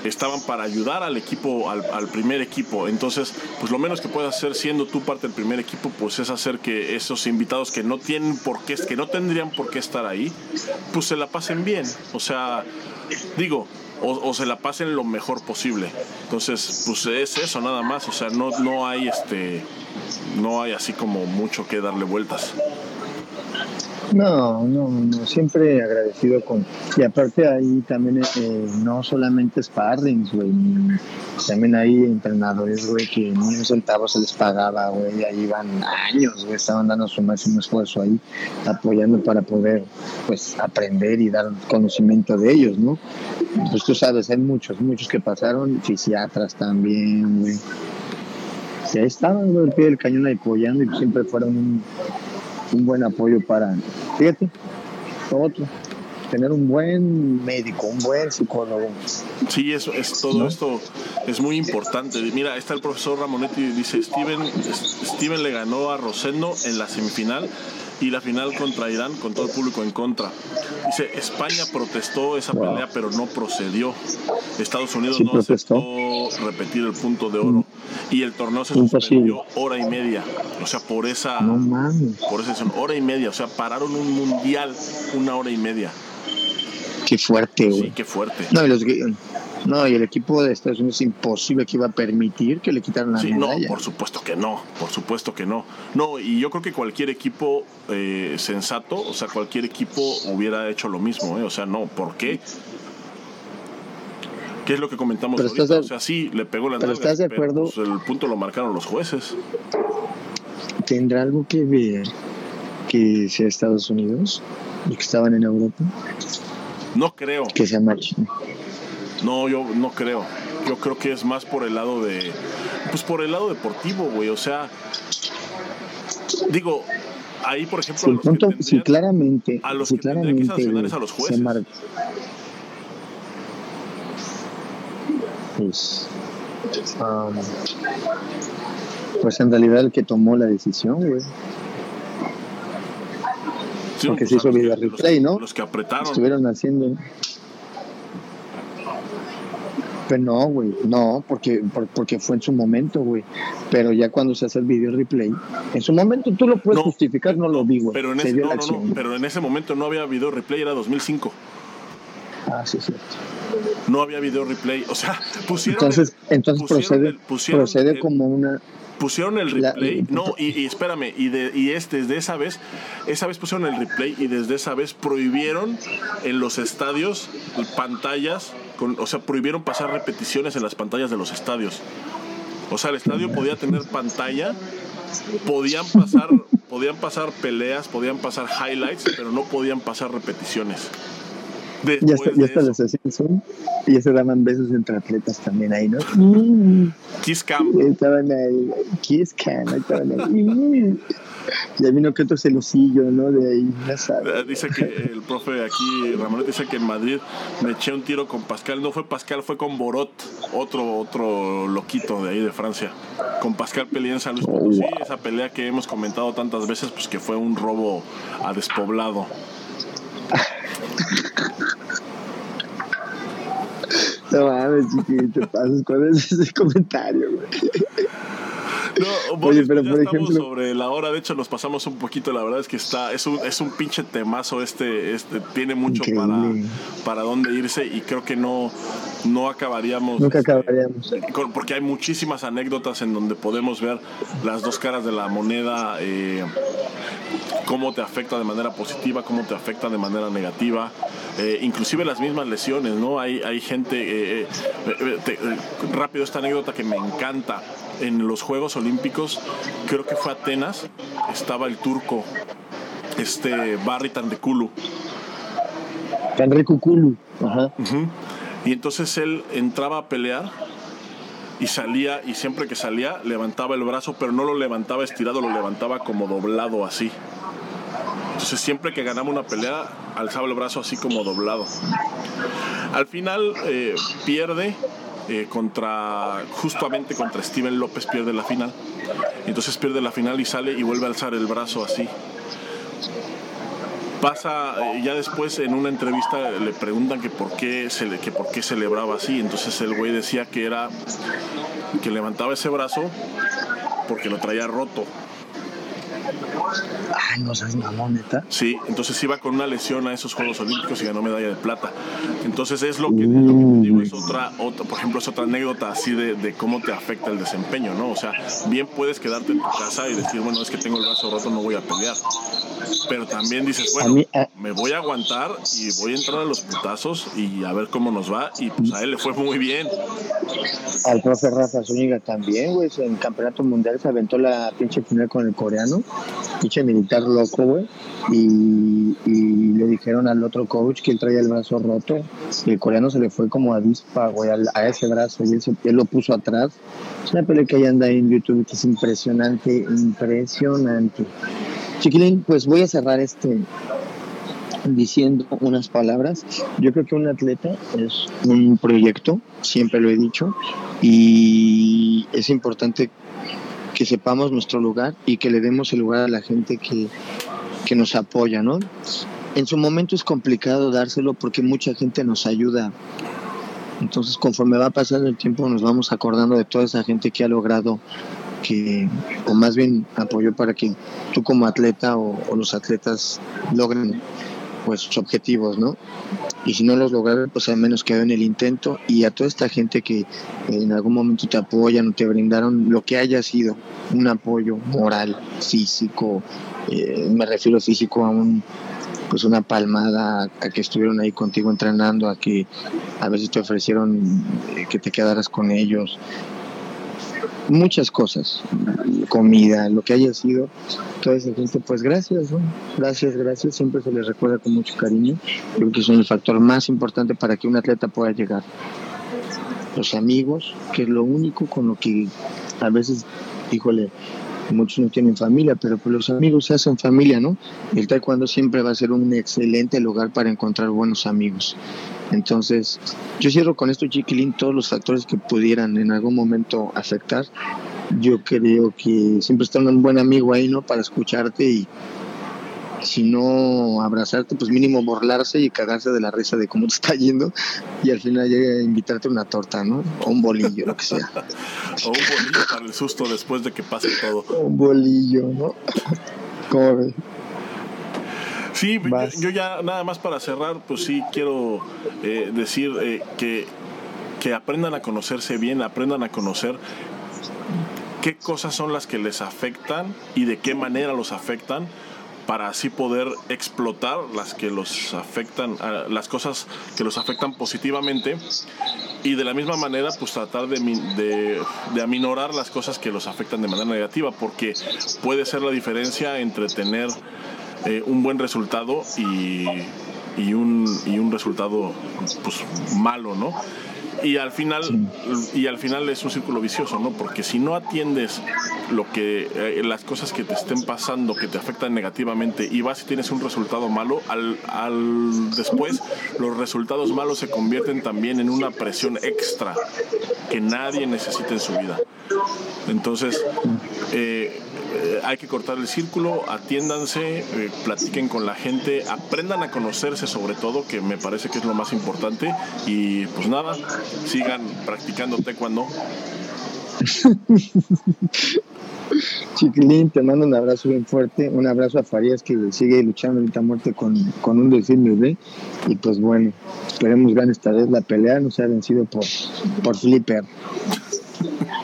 estaban para ayudar al equipo, al, primer equipo. Entonces, pues lo menos que puedes hacer siendo tú parte del primer equipo, pues es hacer que esos invitados que no tienen por qué, que no tendrían por qué estar ahí, pues se la pasen bien. O sea, digo, o, se la pasen lo mejor posible. Entonces, pues es eso nada más. O sea, no, no hay este, no hay así como mucho que darle vueltas. No, no, no, siempre agradecido con... Y aparte ahí también eh, no solamente sparrings, güey, también hay entrenadores, güey, que ni un centavo se les pagaba, güey, ahí van años, güey, estaban dando su máximo esfuerzo ahí, apoyando para poder, pues, aprender y dar conocimiento de ellos, ¿no? Pues tú sabes, hay muchos, muchos que pasaron, fisiatras también, güey. Y ahí estaban, güey, al pie del cañón apoyando y siempre fueron un buen apoyo para, fíjate, otro, tener un buen médico, un buen psicólogo. Sí, eso es todo esto es muy importante. Mira, está el profesor Ramonetti dice Steven, Steven le ganó a Rosendo en la semifinal y la final contra Irán con todo el público en contra. Dice, España protestó esa pelea pero no procedió. Estados Unidos no aceptó repetir el punto de oro. Y el torneo se suspendió hora y media. O sea, por esa por esa hora y media, o sea, pararon un mundial una hora y media. Qué fuerte, güey. Sí, qué fuerte. No, y los, no, y el equipo de Estados Unidos es imposible que iba a permitir que le quitaran la sí, No, por supuesto que no, por supuesto que no. No, y yo creo que cualquier equipo eh, sensato, o sea, cualquier equipo hubiera hecho lo mismo, ¿eh? O sea, no, ¿por qué? ¿Qué es lo que comentamos ahorita? o sea, sí, le pegó la pero estás de acuerdo. Pues, el punto lo marcaron los jueces. ¿Tendrá algo que ver que sea Estados Unidos y que estaban en Europa? No creo. Que sea macho. No, yo no creo. Yo creo que es más por el lado de. Pues por el lado deportivo, güey. O sea. Digo, ahí, por ejemplo. Sí, a los que sí claramente. A los sí, que claramente, que sancionar es a los jueces. Pues, um, pues en realidad el que tomó la decisión, güey. Sí, Porque pues se hizo video replay, ¿no? Los que apretaron. Estuvieron haciendo. Pero no, güey, no, porque, porque fue en su momento, güey. Pero ya cuando se hace el video replay, en su momento tú lo puedes justificar, no, lo vi, güey. Pero, en ese, no, no, pero en ese momento no había video replay, era 2005. Ah, sí, sí. No había video replay, o sea, pusieron. Entonces, entonces procede, procede como una pusieron el replay, no, y, espérame, y, de, y es desde esa vez, esa vez pusieron el replay y desde esa vez prohibieron en los estadios pantallas o sea, prohibieron pasar repeticiones en las pantallas de los estadios. O sea, el estadio podía tener pantalla, podían pasar, podían pasar peleas, podían pasar highlights, pero no podían pasar repeticiones. Ya está, ya está la y ya se daban besos entre atletas también ahí, ¿no? Kiss Cam. Estaban ahí, Kiss Cam, estaban ahí. Ya vino que otro celosillo, ¿no? De ahí, eh, Dice que el profe aquí, Ramón, dice que en Madrid me eché un tiro con Pascal. No fue Pascal, fue con Borot, otro, otro loquito de ahí de Francia. Con Pascal peleé en San Luis Potosí, oh, esa pelea que hemos comentado tantas veces, pues que fue un robo a despoblado. No mames, chiquito, pasas con ese comentario, güey. No, Oye, pero por ejemplo... sobre la hora, de hecho nos pasamos un poquito, la verdad es que está, es un, es un pinche temazo este, este tiene mucho para, para dónde irse y creo que no, no acabaríamos. Nunca acabaríamos. porque hay muchísimas anécdotas en donde podemos ver las dos caras de la moneda, eh, cómo te afecta de manera positiva, cómo te afecta de manera negativa, eh, inclusive las mismas lesiones, ¿no? Hay, hay gente, eh, rápido esta anécdota que me encanta, en los Juegos Olímpicos, creo que fue Atenas, estaba el turco, este Barry Tandekulu. Tandekulu, ajá. Y entonces él entraba a pelear y salía, y siempre que salía levantaba el brazo, pero no lo levantaba estirado, lo levantaba como doblado así. Entonces siempre que ganaba una pelea, alzaba el brazo así como doblado. Al final eh, pierde eh, contra, justamente contra Steven López pierde la final. Entonces pierde la final y sale y vuelve a alzar el brazo así. Pasa eh, ya después en una entrevista le preguntan que por qué que por qué celebraba así. Entonces el güey decía que era que levantaba ese brazo porque lo traía roto Ay, no seas mamón, neta. Sí, entonces iba con una lesión a esos Juegos Olímpicos y ganó medalla de plata. Entonces es lo que, te digo, es otra, otra, por ejemplo, es otra anécdota así de, de, cómo te afecta el desempeño, ¿no? O sea, bien puedes quedarte en tu casa y decir, bueno, es que tengo el brazo roto, no voy a pelear. Pero también dices, bueno, eh, me voy a aguantar y voy a entrar a los putazos y a ver cómo nos va. Y pues a él le fue muy bien. Al profe Rafa Zúñiga también, güey, en Campeonato Mundial se aventó la pinche final con el coreano pinche militar loco, güey. Y, le dijeron al otro coach que él traía el brazo roto. El coreano se le fue como a dispa, a, ese brazo. Y él, lo puso atrás. Es una pelea que ahí anda en YouTube que es impresionante, impresionante. Chiquilín, pues voy a cerrar este diciendo unas palabras. Yo creo que un atleta es un proyecto, siempre lo he dicho, y es importante que sepamos nuestro lugar y que le demos el lugar a la gente que, nos apoya, ¿no? En su momento es complicado dárselo porque mucha gente nos ayuda. Entonces, conforme va pasando el tiempo, nos vamos acordando de toda esa gente que ha logrado que, o más bien apoyó para que tú como atleta o, o los atletas logren pues sus objetivos, ¿no? Y si no los lograron, pues al menos quedó en el intento. Y a toda esta gente que en algún momento te apoyan o te brindaron lo que haya sido, un apoyo moral, físico, eh, me refiero físico a un pues una palmada, a que estuvieron ahí contigo entrenando, a que a veces te ofrecieron eh, que te quedaras con ellos, muchas cosas, comida, lo que haya sido, toda esa gente, pues gracias, gracias, gracias, siempre se les recuerda con mucho cariño, creo que son el factor más importante para que un atleta pueda llegar. Los amigos, que es lo único con lo que a veces, híjole, muchos no tienen familia, pero pues los amigos se hacen familia, ¿no? El taekwondo siempre va a ser un excelente lugar para encontrar buenos amigos. Entonces, yo cierro con esto, Chiquilín, todos los factores que pudieran en algún momento afectar. Yo creo que siempre está un buen amigo ahí, ¿no? Para escucharte y si no abrazarte, pues mínimo burlarse y cagarse de la risa de cómo te está yendo y al final llega a invitarte una torta, ¿no? O un bolillo, lo que sea. o un bolillo para el susto después de que pase todo. Un bolillo, ¿no? ¿Cómo ves? Sí, yo, ya nada más para cerrar, pues sí quiero eh, decir eh, que, que aprendan a conocerse bien, aprendan a conocer qué cosas son las que les afectan y de qué manera los afectan para así poder explotar las que los afectan, las cosas que los afectan positivamente y de la misma manera pues tratar de, aminorar las cosas que los afectan de manera negativa porque puede ser la diferencia entre tener eh, un buen resultado y, y, un, y un resultado pues malo, ¿no? Y al final y al final es un círculo vicioso no porque si no atiendes lo que eh, las cosas que te estén pasando que te afectan negativamente y vas y tienes un resultado malo al, al después los resultados malos se convierten también en una presión extra que nadie necesita en su vida. Entonces eh, eh, hay que cortar el círculo, atiéndanse, eh, platiquen con la gente, aprendan a conocerse sobre todo, que me parece que es lo más importante. Y pues nada, sigan practicando taekwondo. Chiquilín, te mando un abrazo bien fuerte, un abrazo a Farías que sigue luchando ahorita a muerte con, con un decir bebé. Y pues bueno, esperemos ganar esta vez la pelea, no se ha vencido por, por Flipper.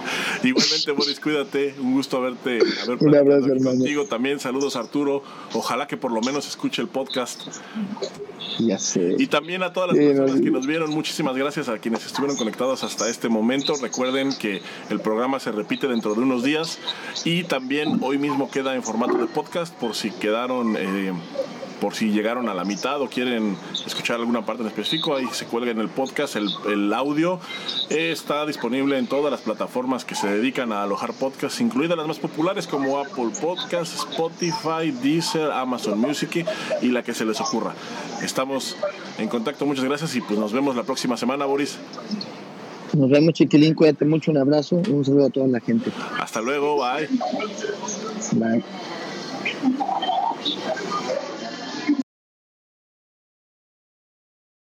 Igualmente, Boris, cuídate. Un gusto haberte haber Un abrazo, hermano. contigo también. Saludos, Arturo. Ojalá que por lo menos escuche el podcast. Ya sé. Y también a todas las Sí, personas no, que nos vieron, muchísimas gracias a quienes estuvieron conectados hasta este momento. Recuerden que el programa se repite dentro de unos días y también hoy mismo queda en formato de podcast por si quedaron... eh, por si llegaron a la mitad o quieren escuchar alguna parte en específico, ahí se cuelga en el podcast. El, el audio está disponible en todas las plataformas que se dedican a alojar podcasts, incluidas las más populares como Apple Podcasts, Spotify, Deezer, Amazon Music y la que se les ocurra. Estamos en contacto, muchas gracias y pues nos vemos la próxima semana, Boris. Nos vemos, Chiquilín, cuídate mucho, un abrazo, un saludo a toda la gente. Hasta luego, bye. Bye.